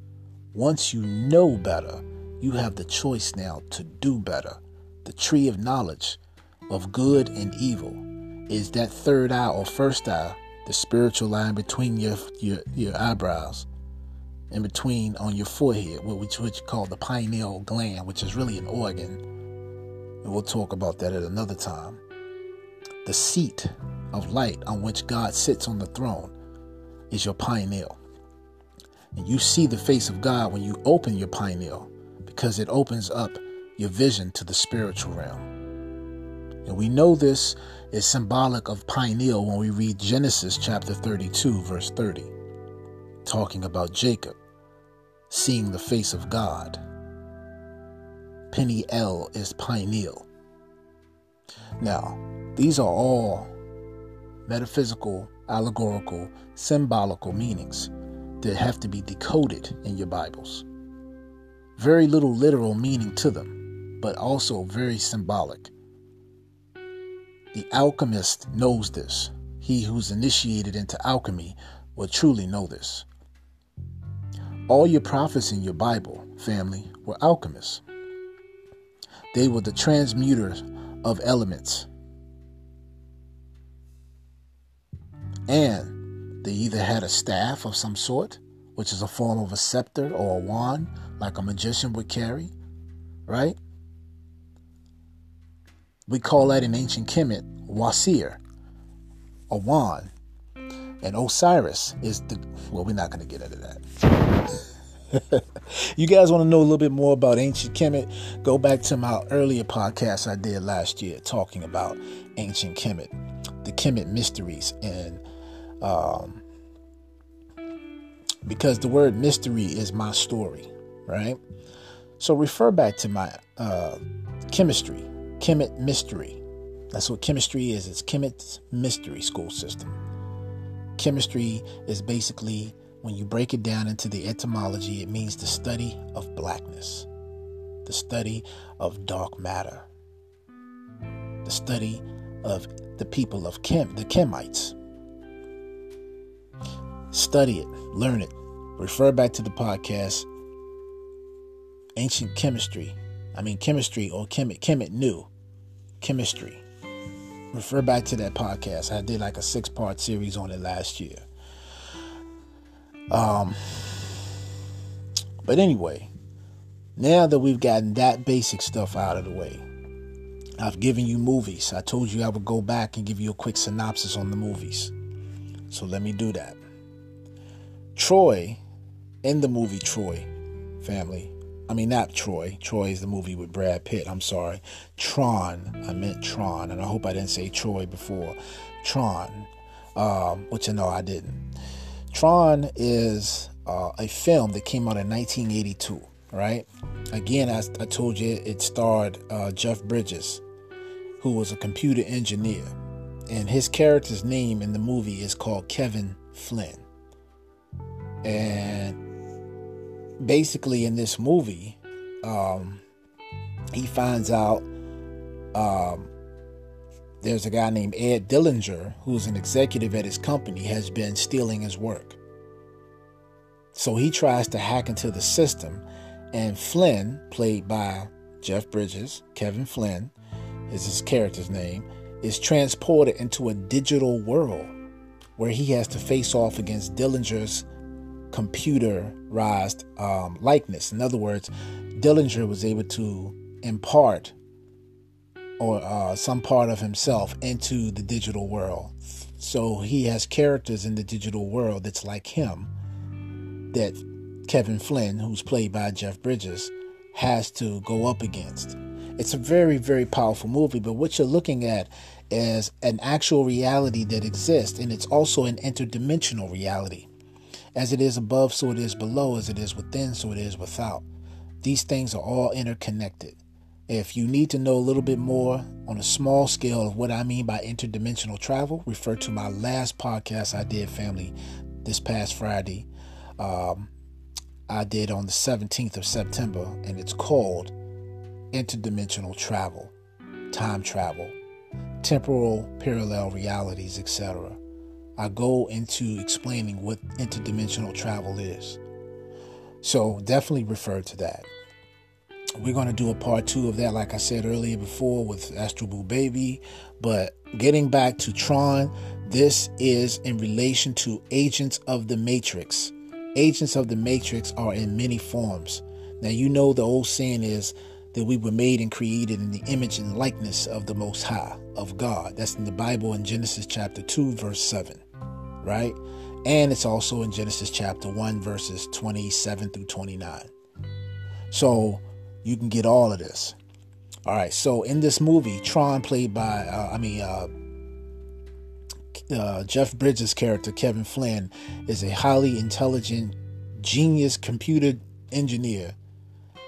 Once you know better, you have the choice now to do better. The tree of knowledge of good and evil is that third eye or first eye, the spiritual line between your, your, your eyebrows in between on your forehead, which which call the pineal gland, which is really an organ. And we'll talk about that at another time. The seat of light on which God sits on the throne is your pineal. And you see the face of God when you open your pineal because it opens up your vision to the spiritual realm. And we know this is symbolic of pineal when we read Genesis chapter 32, verse 30, talking about Jacob seeing the face of God. Peniel is pineal. Now, these are all metaphysical, allegorical, symbolical meanings that have to be decoded in your Bibles. Very little literal meaning to them, but also very symbolic. The alchemist knows this. He who's initiated into alchemy will truly know this. All your prophets in your Bible, family, were alchemists. They were the transmuters of elements. And they either had a staff of some sort, which is a form of a scepter or a wand, like a magician would carry, right? We call that in ancient Kemet wasir, a wand. And Osiris is the, well, we're not going to get into that. [laughs] you guys want to know a little bit more about ancient Kemet? Go back to my earlier podcast I did last year talking about ancient Kemet, the Kemet mysteries, and um, because the word mystery is my story, right? So refer back to my uh, chemistry, Kemet mystery. That's what chemistry is. It's Kemet's mystery school system. Chemistry is basically, when you break it down into the etymology, it means the study of blackness, the study of dark matter, the study of the people of Chem, the Kemites. Study it, learn it, refer back to the podcast, Ancient Chemistry. I mean, chemistry or Kemet, Kemet New, chemistry refer back to that podcast. I did like a six part series on it last year. Um, but anyway, now that we've gotten that basic stuff out of the way, I've given you movies. I told you I would go back and give you a quick synopsis on the movies. So let me do that. Troy, in the movie Troy, family, I mean, not Troy. Troy is the movie with Brad Pitt. I'm sorry. Tron. I meant Tron. And I hope I didn't say Troy before. Tron. Um, which I know I didn't. Tron is uh, a film that came out in 1982, right? Again, as I told you, it starred uh, Jeff Bridges, who was a computer engineer. And his character's name in the movie is called Kevin Flynn. And basically in this movie, um, he finds out um, there's a guy named Ed Dillinger, who's an executive at his company, has been stealing his work. So he tries to hack into the system, and Flynn, played by Jeff Bridges, Kevin Flynn is his character's name, is transported into a digital world where he has to face off against Dillinger's computerized um, likeness. In other words, Dillinger was able to impart or uh, some part of himself into the digital world. So he has characters in the digital world that's like him that Kevin Flynn, who's played by Jeff Bridges, has to go up against. It's a very, very powerful movie, but what you're looking at is an actual reality that exists, and it's also an interdimensional reality. As it is above, so it is below. As it is within, so it is without. These things are all interconnected. If you need to know a little bit more on a small scale of what I mean by interdimensional travel, refer to my last podcast I did, family, this past Friday. Um, I did on the 17th of September, and it's called Interdimensional Travel, Time Travel, Temporal Parallel Realities, etc. I go into explaining what interdimensional travel is. So definitely refer to that. We're going to do a part two of that, like I said earlier before, with Astro Boo Baby. But getting back to Tron, this is in relation to Agents of the Matrix. Agents of the Matrix are in many forms. Now, you know the old saying is that we were made and created in the image and likeness of the Most High, of God. That's in the Bible in Genesis chapter 2, verse 7, right? And it's also in Genesis chapter 1, verses 27 through 29. So you can get all of this. All right, so in this movie, Tron, played by, uh, I mean, uh, uh, Jeff Bridges' character, Kevin Flynn, is a highly intelligent, genius computer engineer.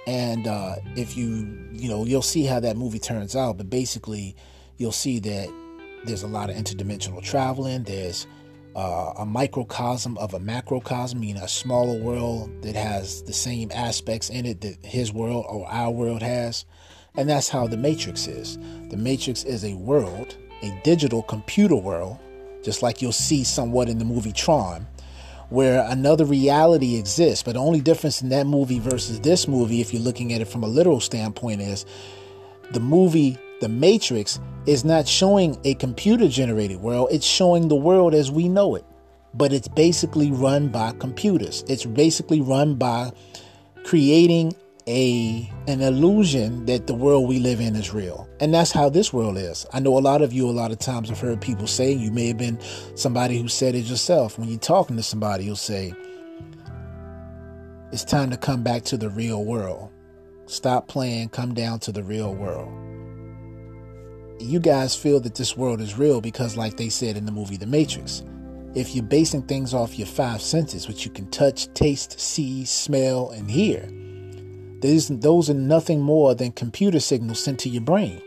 And uh, if you, you know, you'll see how that movie turns out, but basically, you'll see that there's a lot of interdimensional traveling. There's uh, a microcosm of a macrocosm, meaning a smaller world that has the same aspects in it that his world or our world has. And that's how the Matrix is. The Matrix is a world, a digital computer world, just like you'll see somewhat in the movie Tron, where another reality exists. But the only difference in that movie versus this movie, if you're looking at it from a literal standpoint, is the movie The Matrix is not showing a computer generated world, it's showing the world as we know it. But it's basically run by computers. It's basically run by creating a an illusion that the world we live in is real. And that's how this world is. I know a lot of you a lot of times have heard people say, you may have been somebody who said it yourself. When you're talking to somebody, you'll say, It's time to come back to the real world. Stop playing, come down to the real world. You guys feel that this world is real because, like they said in the movie The Matrix, if you're basing things off your five senses, which you can touch, taste, see, smell, and hear, those are nothing more than computer signals sent to your brain.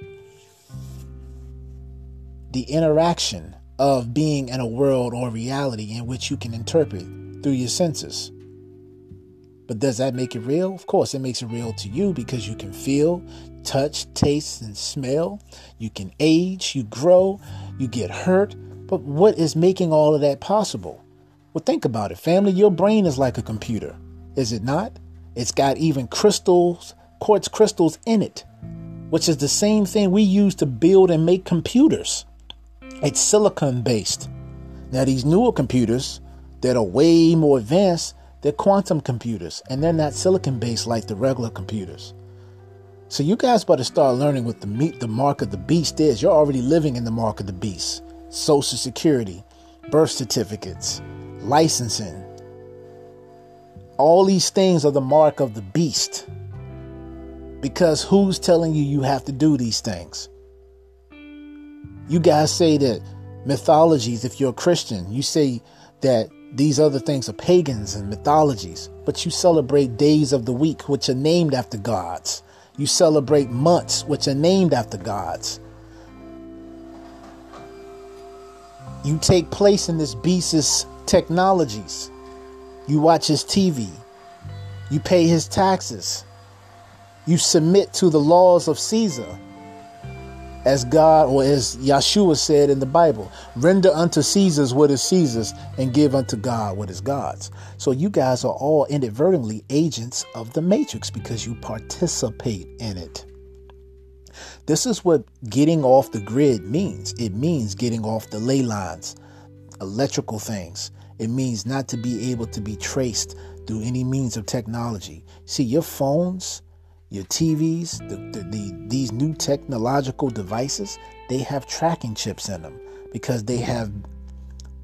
The interaction of being in a world or reality in which you can interpret through your senses. But does that make it real? Of course, it makes it real to you because you can feel, touch, taste, and smell. You can age, you grow, you get hurt. But what is making all of that possible? Well, think about it, family. Your brain is like a computer, is it not? It's got even crystals, quartz crystals in it, which is the same thing we use to build and make computers. It's silicon based. Now, these newer computers that are way more advanced, they're quantum computers, and they're not silicon based like the regular computers. So you guys better start learning what the the mark of the beast is. You're already living in the mark of the beast. Social security, birth certificates, licensing, all these things are the mark of the beast. Because who's telling you you have to do these things? You guys say that mythologies, if you're a Christian, you say that these other things are pagans and mythologies, but you celebrate days of the week which are named after gods. You celebrate months which are named after gods. You take place in this beast's technologies. You watch his TV. You pay his taxes. You submit to the laws of Caesar. As God, or as Yeshua said in the Bible, render unto Caesar's what is Caesar's and give unto God what is God's. So you guys are all inadvertently agents of the matrix because you participate in it. This is what getting off the grid means. It means getting off the ley lines, electrical things, it means not to be able to be traced through any means of technology. See, your phones, your TVs, the, the, the, these new technological devices, they have tracking chips in them because they have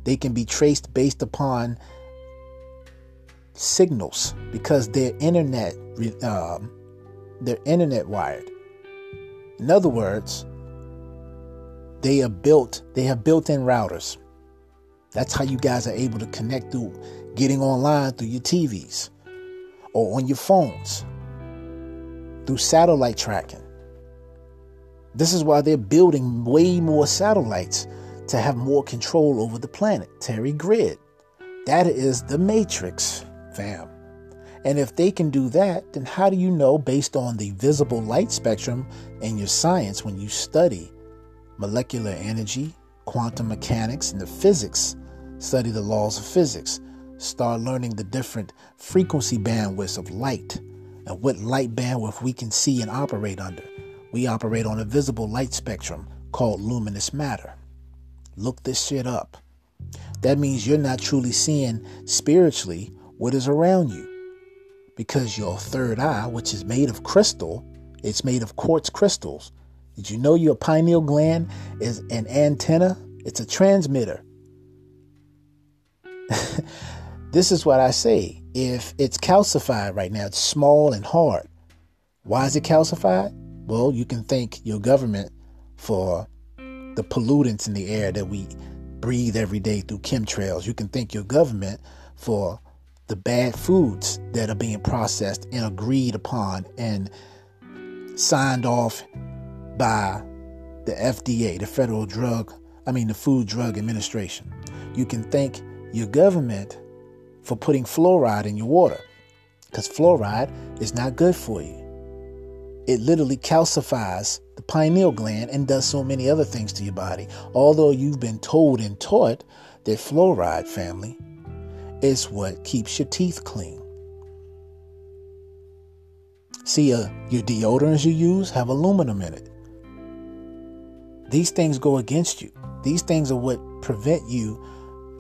they can be traced based upon signals because they're internet um, they're internet wired. In other words, they are built they have built-in routers. That's how you guys are able to connect through getting online through your TVs or on your phones through satellite tracking. This is why they're building way more satellites to have more control over the planetary grid. That is the matrix, fam. And if they can do that, then how do you know, based on the visible light spectrum in your science, when you study molecular energy, quantum mechanics, and the physics study the laws of physics, start learning the different frequency bandwidths of light and what light bandwidth we can see and operate under. We operate on a visible light spectrum called luminous matter. Look this shit up. That means you're not truly seeing spiritually what is around you. Because your third eye, which is made of crystal, it's made of quartz crystals. Did you know your pineal gland is an antenna? It's a transmitter. [laughs] this is what I say. If it's calcified right now, it's small and hard. Why is it calcified? Well, you can thank your government for the pollutants in the air that we breathe every day through chemtrails. You can thank your government for the bad foods that are being processed and agreed upon and signed off by the FDA, the Federal Drug, I mean, the Food Drug Administration. You can thank your government for putting fluoride in your water because fluoride is not good for you. It literally calcifies the pineal gland and does so many other things to your body. Although you've been told and taught that fluoride family is what keeps your teeth clean. See, uh, your deodorants you use have aluminum in it. These things go against you. These things are what prevent you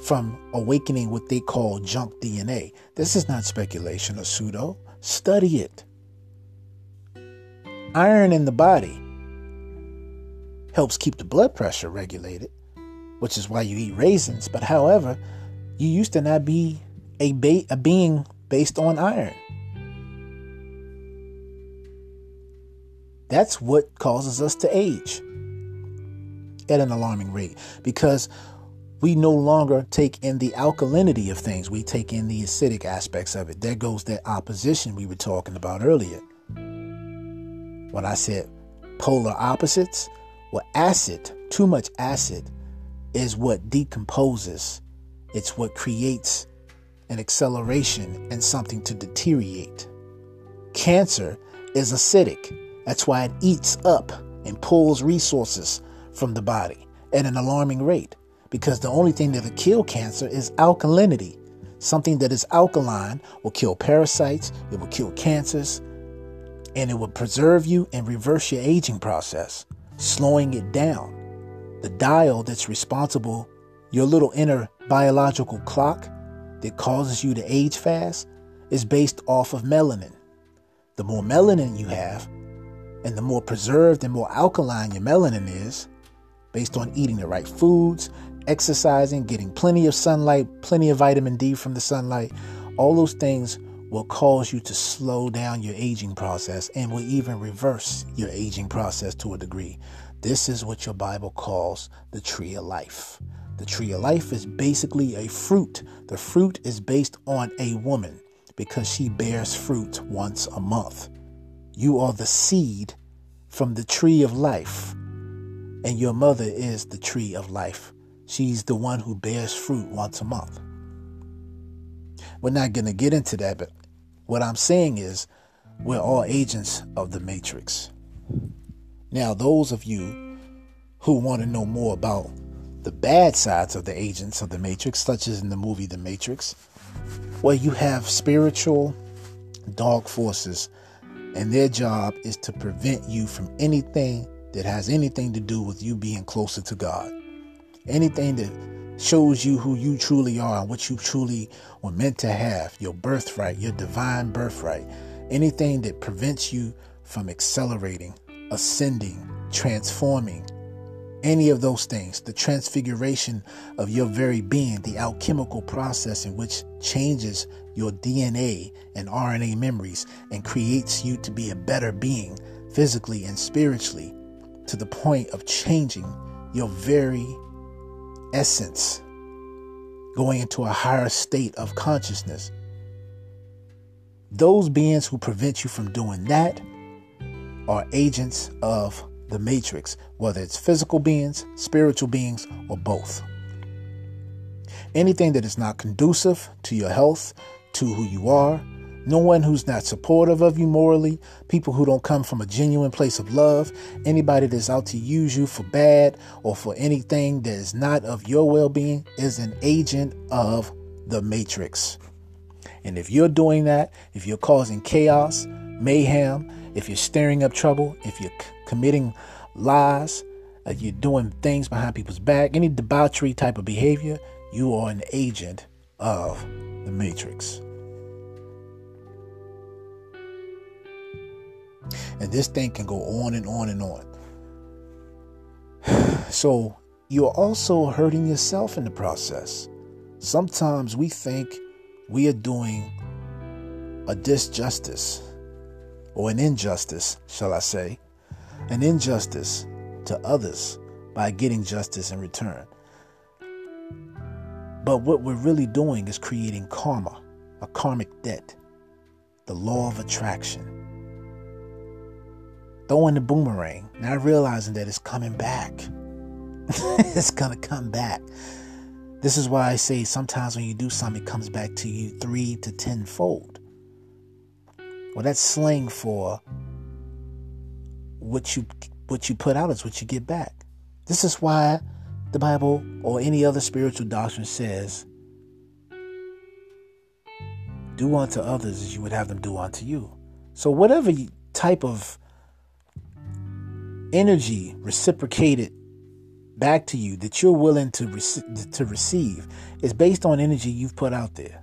from awakening what they call junk DNA. This is not speculation or pseudo. Study it. Iron in the body helps keep the blood pressure regulated, which is why you eat raisins. But however, you used to not be a, ba- a being based on iron. That's what causes us to age at an alarming rate because we no longer take in the alkalinity of things. We take in the acidic aspects of it. There goes that opposition we were talking about earlier. When I said polar opposites, well, acid, too much acid, is what decomposes. It's what creates an acceleration and something to deteriorate. Cancer is acidic. That's why it eats up and pulls resources from the body at an alarming rate because the only thing that'll kill cancer is alkalinity. Something that is alkaline will kill parasites, it will kill cancers, and it will preserve you and reverse your aging process, slowing it down. The dial that's responsible, your little inner biological clock that causes you to age fast, is based off of melanin. The more melanin you have, and the more preserved and more alkaline your melanin is, based on eating the right foods, exercising, getting plenty of sunlight, plenty of vitamin D from the sunlight, all those things will cause you to slow down your aging process and will even reverse your aging process to a degree. This is what your Bible calls the tree of life. The tree of life is basically a fruit. The fruit is based on a woman because she bears fruit once a month. You are the seed from the tree of life, and your mother is the tree of life. She's the one who bears fruit once a month. We're not going to get into that, but what I'm saying is we're all agents of the matrix. Now, those of you who want to know more about the bad sides of the agents of the matrix, such as in the movie The Matrix, where you have spiritual dark forces, and their job is to prevent you from anything that has anything to do with you being closer to God. Anything that shows you who you truly are and what you truly were meant to have, your birthright, your divine birthright. Anything that prevents you from accelerating, ascending, transforming, any of those things, the transfiguration of your very being, the alchemical process in which changes your DNA and RNA memories and creates you to be a better being physically and spiritually to the point of changing your very essence, going into a higher state of consciousness. Those beings who prevent you from doing that are agents of the matrix, whether it's physical beings, spiritual beings, or both. Anything that is not conducive to your health, to who you are, no one who's not supportive of you morally, people who don't come from a genuine place of love, anybody that's out to use you for bad or for anything that is not of your well being is an agent of the matrix. And if you're doing that, if you're causing chaos, mayhem, if you're stirring up trouble, if you're c- committing lies, if you're doing things behind people's back, any debauchery type of behavior, you are an agent of the matrix. And this thing can go on and on and on. [sighs] So you're also hurting yourself in the process. Sometimes we think we are doing a disjustice or an injustice, shall I say, an injustice to others by getting justice in return. But what we're really doing is creating karma, a karmic debt, the law of attraction. Throwing the boomerang, not realizing that it's coming back. [laughs] it's to come back. This is why I say sometimes when you do something, it comes back to you three to tenfold. Well, that's slang for what you what you put out is what you get back. This is why the Bible or any other spiritual doctrine says, "Do unto others as you would have them do unto you." So, whatever type of energy reciprocated back to you that you're willing to rec- to receive is based on energy you've put out there.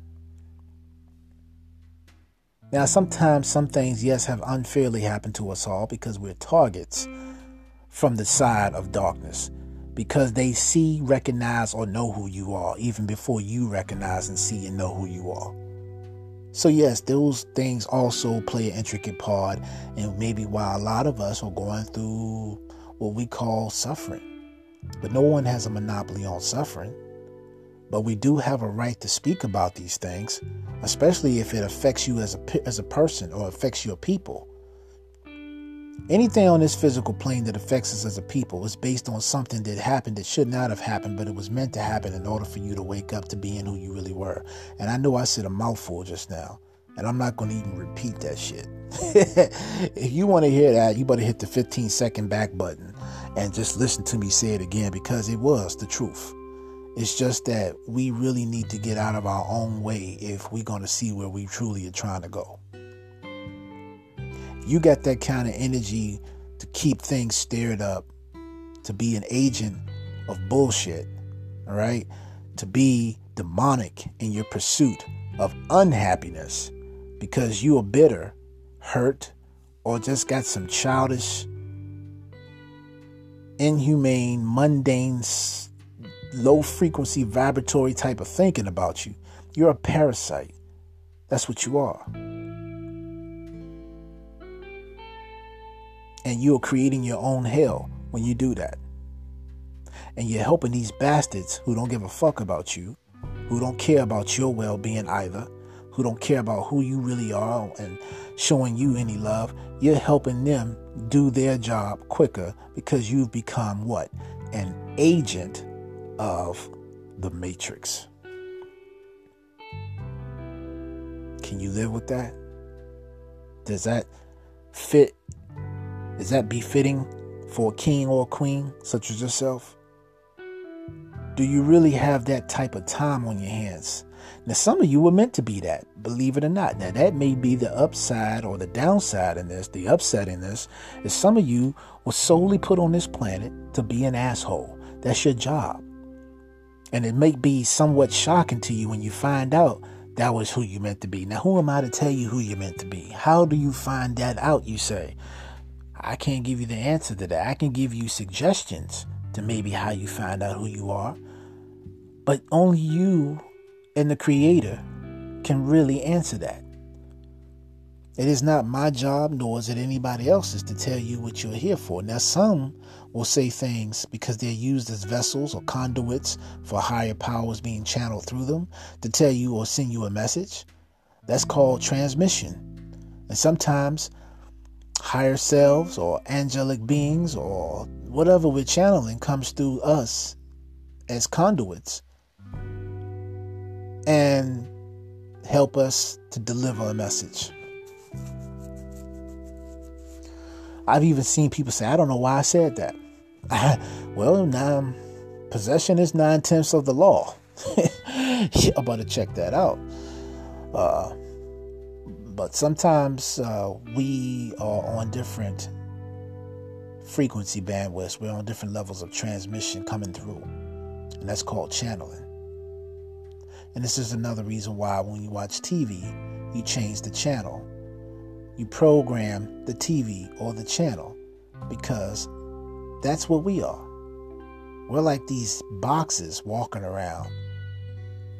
Now, sometimes some things, yes, have unfairly happened to us all because we're targets from the side of darkness because they see, recognize, or know who you are even before you recognize and see and know who you are. So, yes, those things also play an intricate part, and maybe why a lot of us are going through what we call suffering. But no one has a monopoly on suffering. But we do have a right to speak about these things, especially if it affects you as a, as a person or affects your people. Anything on this physical plane that affects us as a people is based on something that happened that should not have happened, but it was meant to happen in order for you to wake up to being who you really were. And I know I said a mouthful just now, and I'm not going to even repeat that shit. [laughs] if you want to hear that, you better hit the 15 second back button and just listen to me say it again because it was the truth. It's just that we really need to get out of our own way if we're going to see where we truly are trying to go. You got that kind of energy to keep things stirred up, to be an agent of bullshit, all right? To be demonic in your pursuit of unhappiness because you are bitter, hurt, or just got some childish inhumane, mundane, low frequency vibratory type of thinking about you. You're a parasite. That's what you are. And you're creating your own hell when you do that. And you're helping these bastards who don't give a fuck about you, who don't care about your well being either, who don't care about who you really are and showing you any love, you're helping them do their job quicker because you've become what? An agent of the matrix. Can you live with that? Does that fit? Is that befitting for a king or a queen such as yourself? Do you really have that type of time on your hands now, some of you were meant to be that, believe it or not. Now, that may be the upside or the downside in this. The upside in this is some of you were solely put on this planet to be an asshole. That's your job. And it may be somewhat shocking to you when you find out that was who you meant to be. Now, who am I to tell you who you're meant to be? How do you find that out, you say? I can't give you the answer to that. I can give you suggestions to maybe how you find out who you are. But only you and the Creator can really answer that. It is not my job, nor is it anybody else's, to tell you what you're here for. Now, some will say things because they're used as vessels or conduits for higher powers being channeled through them to tell you or send you a message. That's called transmission. And sometimes higher selves or angelic beings or whatever we're channeling comes through us as conduits and help us to deliver a message. I've even seen people say, I don't know why I said that. [laughs] well, now, possession is nine tenths of the law. [laughs] I better check that out. Uh, but sometimes uh, we are on different frequency bandwidths. We're on different levels of transmission coming through. And that's called channeling. And this is another reason why when you watch TV, you change the channel. you program the TV or the channel because that's what we are. We're like these boxes walking around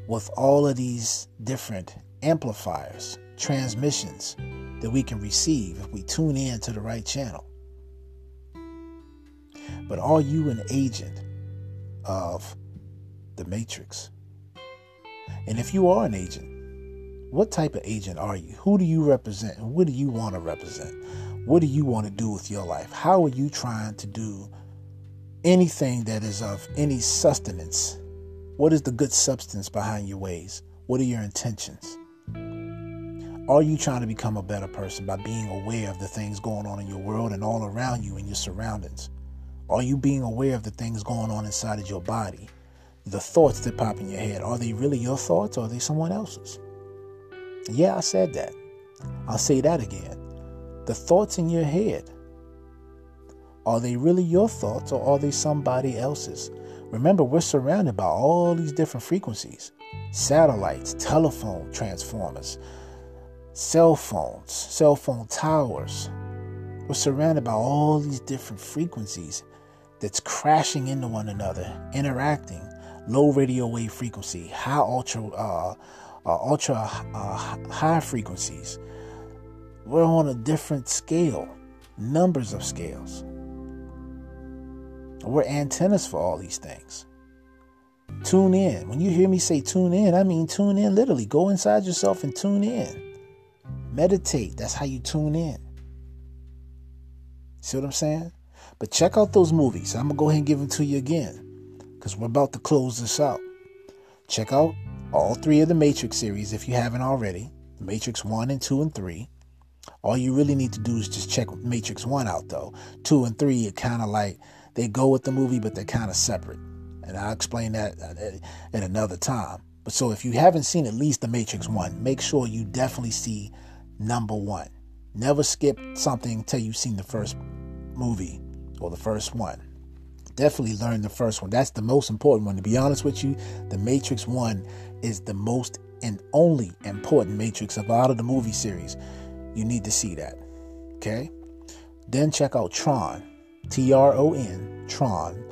with all of these different amplifiers, transmissions that we can receive if we tune in to the right channel. But are you an agent of the Matrix? And if you are an agent, what type of agent are you? Who do you represent? And what do you want to represent? What do you want to do with your life? How are you trying to do anything that is of any sustenance? What is the good substance behind your ways? What are your intentions? Are you trying to become a better person by being aware of the things going on in your world and all around you and your surroundings? Are you being aware of the things going on inside of your body? The thoughts that pop in your head, are they really your thoughts or are they someone else's? Yeah, I said that. I'll say that again. The thoughts in your head, are they really your thoughts or are they somebody else's? Remember, we're surrounded by all these different frequencies satellites, telephone transformers, cell phones, cell phone towers. We're surrounded by all these different frequencies that's crashing into one another, interacting. Low radio wave frequency, high ultra uh, uh, ultra uh, high frequencies. We're on a different scale, numbers of scales. We're antennas for all these things. Tune in. When you hear me say tune in, I mean tune in literally. Go inside yourself and tune in. Meditate. That's how you tune in. See what I'm saying? But check out those movies. I'm going to go ahead and give them to you again because we're about to close this out. Check out all three of the Matrix series if you haven't already Matrix 1 and 2 and 3. All you really need to do is just check Matrix 1 out, though. 2 and 3 are kind of like they go with the movie, but they're kind of separate. And I'll explain that uh, at another time. But so if you haven't seen at least the Matrix 1, make sure you definitely see number one. Never skip something until you've seen the first movie or the first one definitely learn the first one. That's the most important one. To be honest with you, the Matrix 1 is the most and only important Matrix of out of the movie series. You need to see that. Okay? Then check out Tron, T R O N, Tron.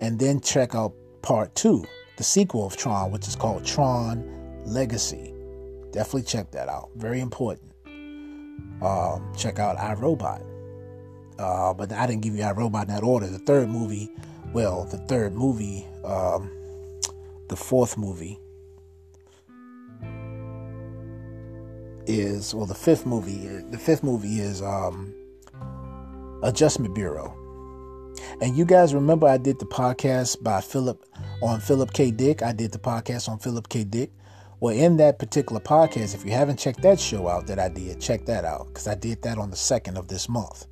And then check out part two, the sequel of Tron, which is called Tron Legacy. Definitely check that out. Very important. Um, check out iRobot. Uh, but I didn't give you iRobot in that order. The third movie, well, the third movie, um, the fourth movie is, well, the fifth movie, the fifth movie is um, Adjustment Bureau. And you guys remember I did the podcast by Philip on Philip K. Dick. I did the podcast on Philip K. Dick. Well, in that particular podcast, if you haven't checked that show out that I did, check that out because I did that on the second of this month.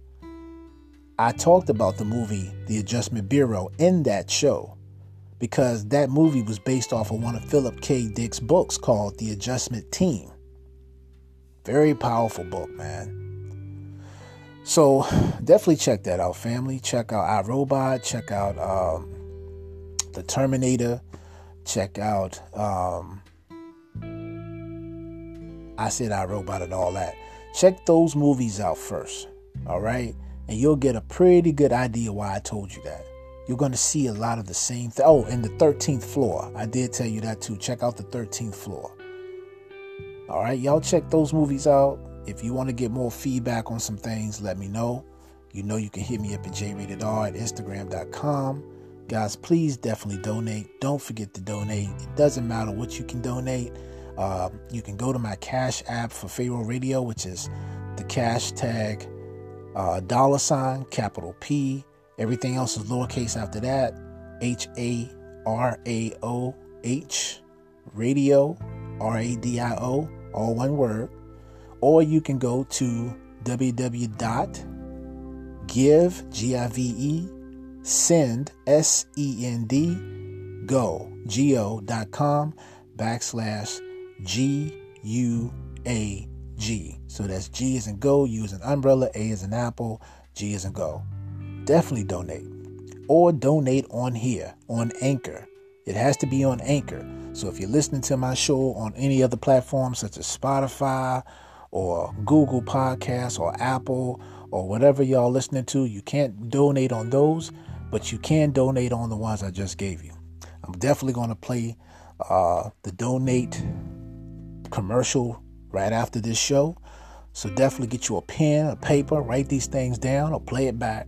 I talked about the movie The Adjustment Bureau in that show because that movie was based off of one of Philip K. Dick's books called The Adjustment Team. Very powerful book, man. So definitely check that out, family. Check out iRobot. Check out um, The Terminator. Check out. Um, I said iRobot and all that. Check those movies out first. All right and you'll get a pretty good idea why I told you that. You're going to see a lot of the same thing. Oh, and the 13th floor. I did tell you that too. Check out the 13th floor. All right, y'all check those movies out. If you want to get more feedback on some things, let me know. You know you can hit me up at jratedr at instagram.com. Guys, please definitely donate. Don't forget to donate. It doesn't matter what you can donate. Uh, you can go to my Cash app for Pharaoh Radio, which is the cash tag uh, dollar sign, capital P. Everything else is lowercase after that. H A R A O H, radio, R A D I O, all one word. Or you can go to www.give, G I V E, send, S E N D, go, G O dot com backslash G U A G. So that's G is in go, U is an umbrella, A is an apple, G is in go. Definitely donate. Or donate on here, on Anchor. It has to be on Anchor. So if you're listening to my show on any other platform such as Spotify or Google Podcasts or Apple or whatever y'all listening to. You can't donate on those, but you can donate on the ones I just gave you. I'm definitely going to play uh, the donate commercial right after this show. So definitely get you a pen, a paper, write these things down, or play it back.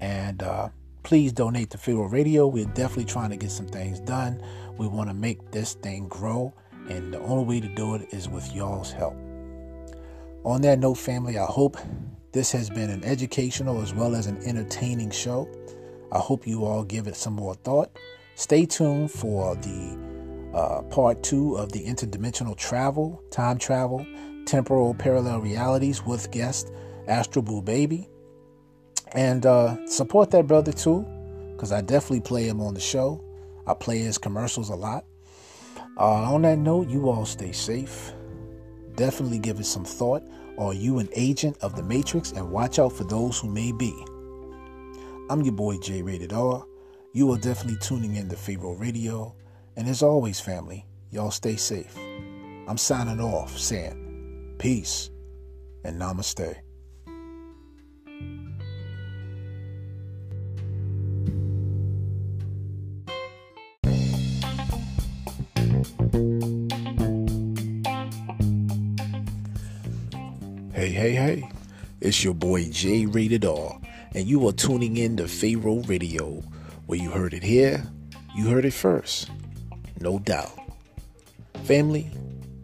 And uh, please donate to Pharaoh Radio. We're definitely trying to get some things done. We want to make this thing grow, and the only way to do it is with y'all's help. On that note, family, I hope this has been an educational as well as an entertaining show. I hope you all give it some more thought. Stay tuned for the uh, part two of the interdimensional travel, time travel, temporal parallel realities with guest Astro Boo Baby. And uh, support that brother too, because I definitely play him on the show. I play his commercials a lot. Uh, on that note, you all stay safe. Definitely give it some thought. Are you an agent of the Matrix? And watch out for those who may be. I'm your boy J Rated R. You are definitely tuning in to Pharaoh Radio. And as always, family, y'all stay safe. I'm signing off saying peace and namaste. Hey, hey, hey. It's your boy J Rated R, and you are tuning in to Pharaoh Radio, where you heard it here, you heard it first. No doubt. Family,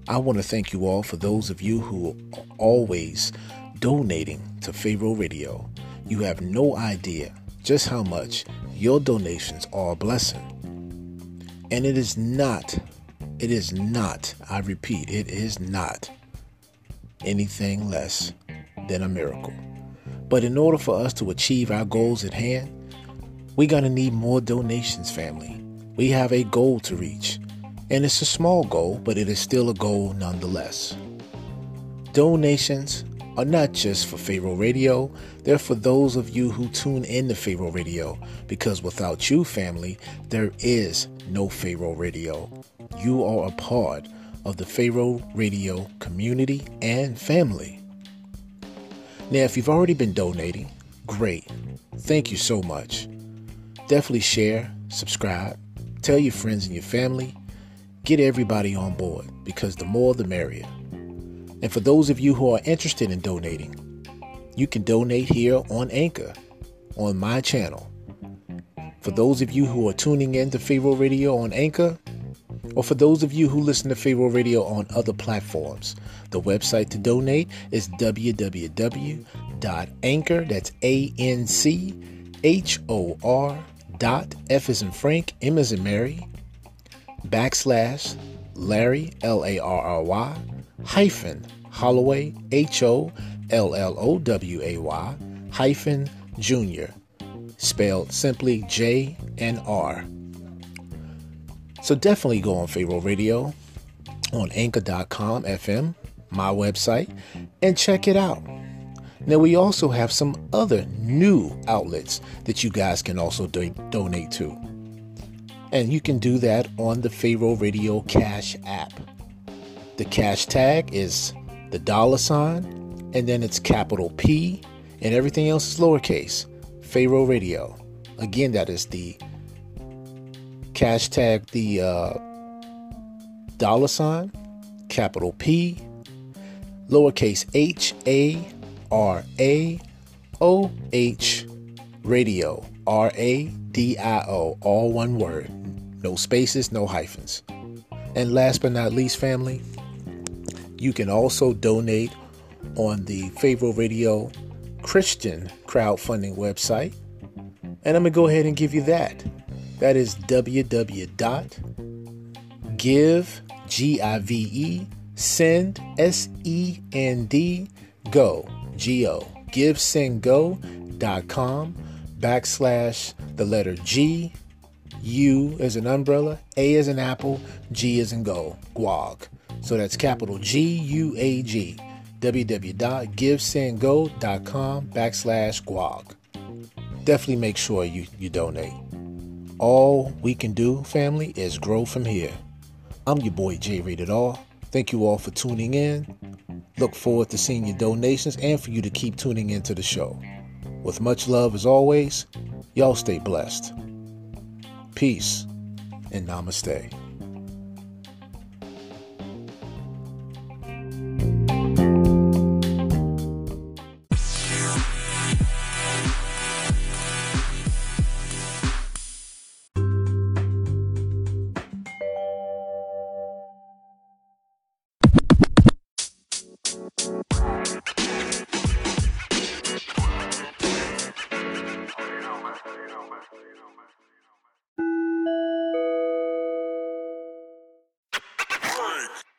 I want to thank you all for those of you who are always donating to Pharaoh Radio. You have no idea just how much your donations are a blessing. And it is not, it is not, I repeat, it is not anything less than a miracle. But in order for us to achieve our goals at hand, we're going to need more donations, family. We have a goal to reach, and it's a small goal, but it is still a goal nonetheless. Donations are not just for Pharaoh Radio, they're for those of you who tune in to Pharaoh Radio, because without you, family, there is no Pharaoh Radio. You are a part of the Pharaoh Radio community and family. Now, if you've already been donating, great. Thank you so much. Definitely share, subscribe, tell your friends and your family, get everybody on board because the more the merrier. And for those of you who are interested in donating, you can donate here on Anchor on my channel. For those of you who are tuning in to Pharaoh Radio on Anchor, or for those of you who listen to Pharaoh Radio on other platforms, the website to donate is www.anchor, that's A-N-C-H-O-R dot F is in Frank, M as in Mary, backslash Larry, L-A-R-R-Y, hyphen Holloway, H-O-L-L-O-W-A-Y, hyphen Junior, spelled simply J and R. So definitely go on Pharaoh Radio on anchor.com FM, my website, and check it out. Now, we also have some other new outlets that you guys can also do- donate to. And you can do that on the Pharaoh Radio Cash app. The cash tag is the dollar sign, and then it's capital P, and everything else is lowercase. Pharaoh Radio. Again, that is the cash tag the uh, dollar sign, capital P, lowercase h a r a o h radio r a d i o, all one word, no spaces, no hyphens. And last but not least, family, you can also donate on the Pharaoh Radio Christian crowdfunding website. And I'm going to go ahead and give you that. That is www.give, G-I-V-E, send, S-E-N-D, go, G-O, givesendgo.com backslash the letter G, U as an umbrella, A as an apple, G as in go, guag. So that's capital G U A G. www.givesendgo.com backslash guag. Definitely make sure you, you donate. All we can do, family, is grow from here. I'm your boy J Rated R. Thank you all for tuning in. Look forward to seeing your donations and for you to keep tuning into the show. With much love as always, y'all stay blessed. Peace and namaste.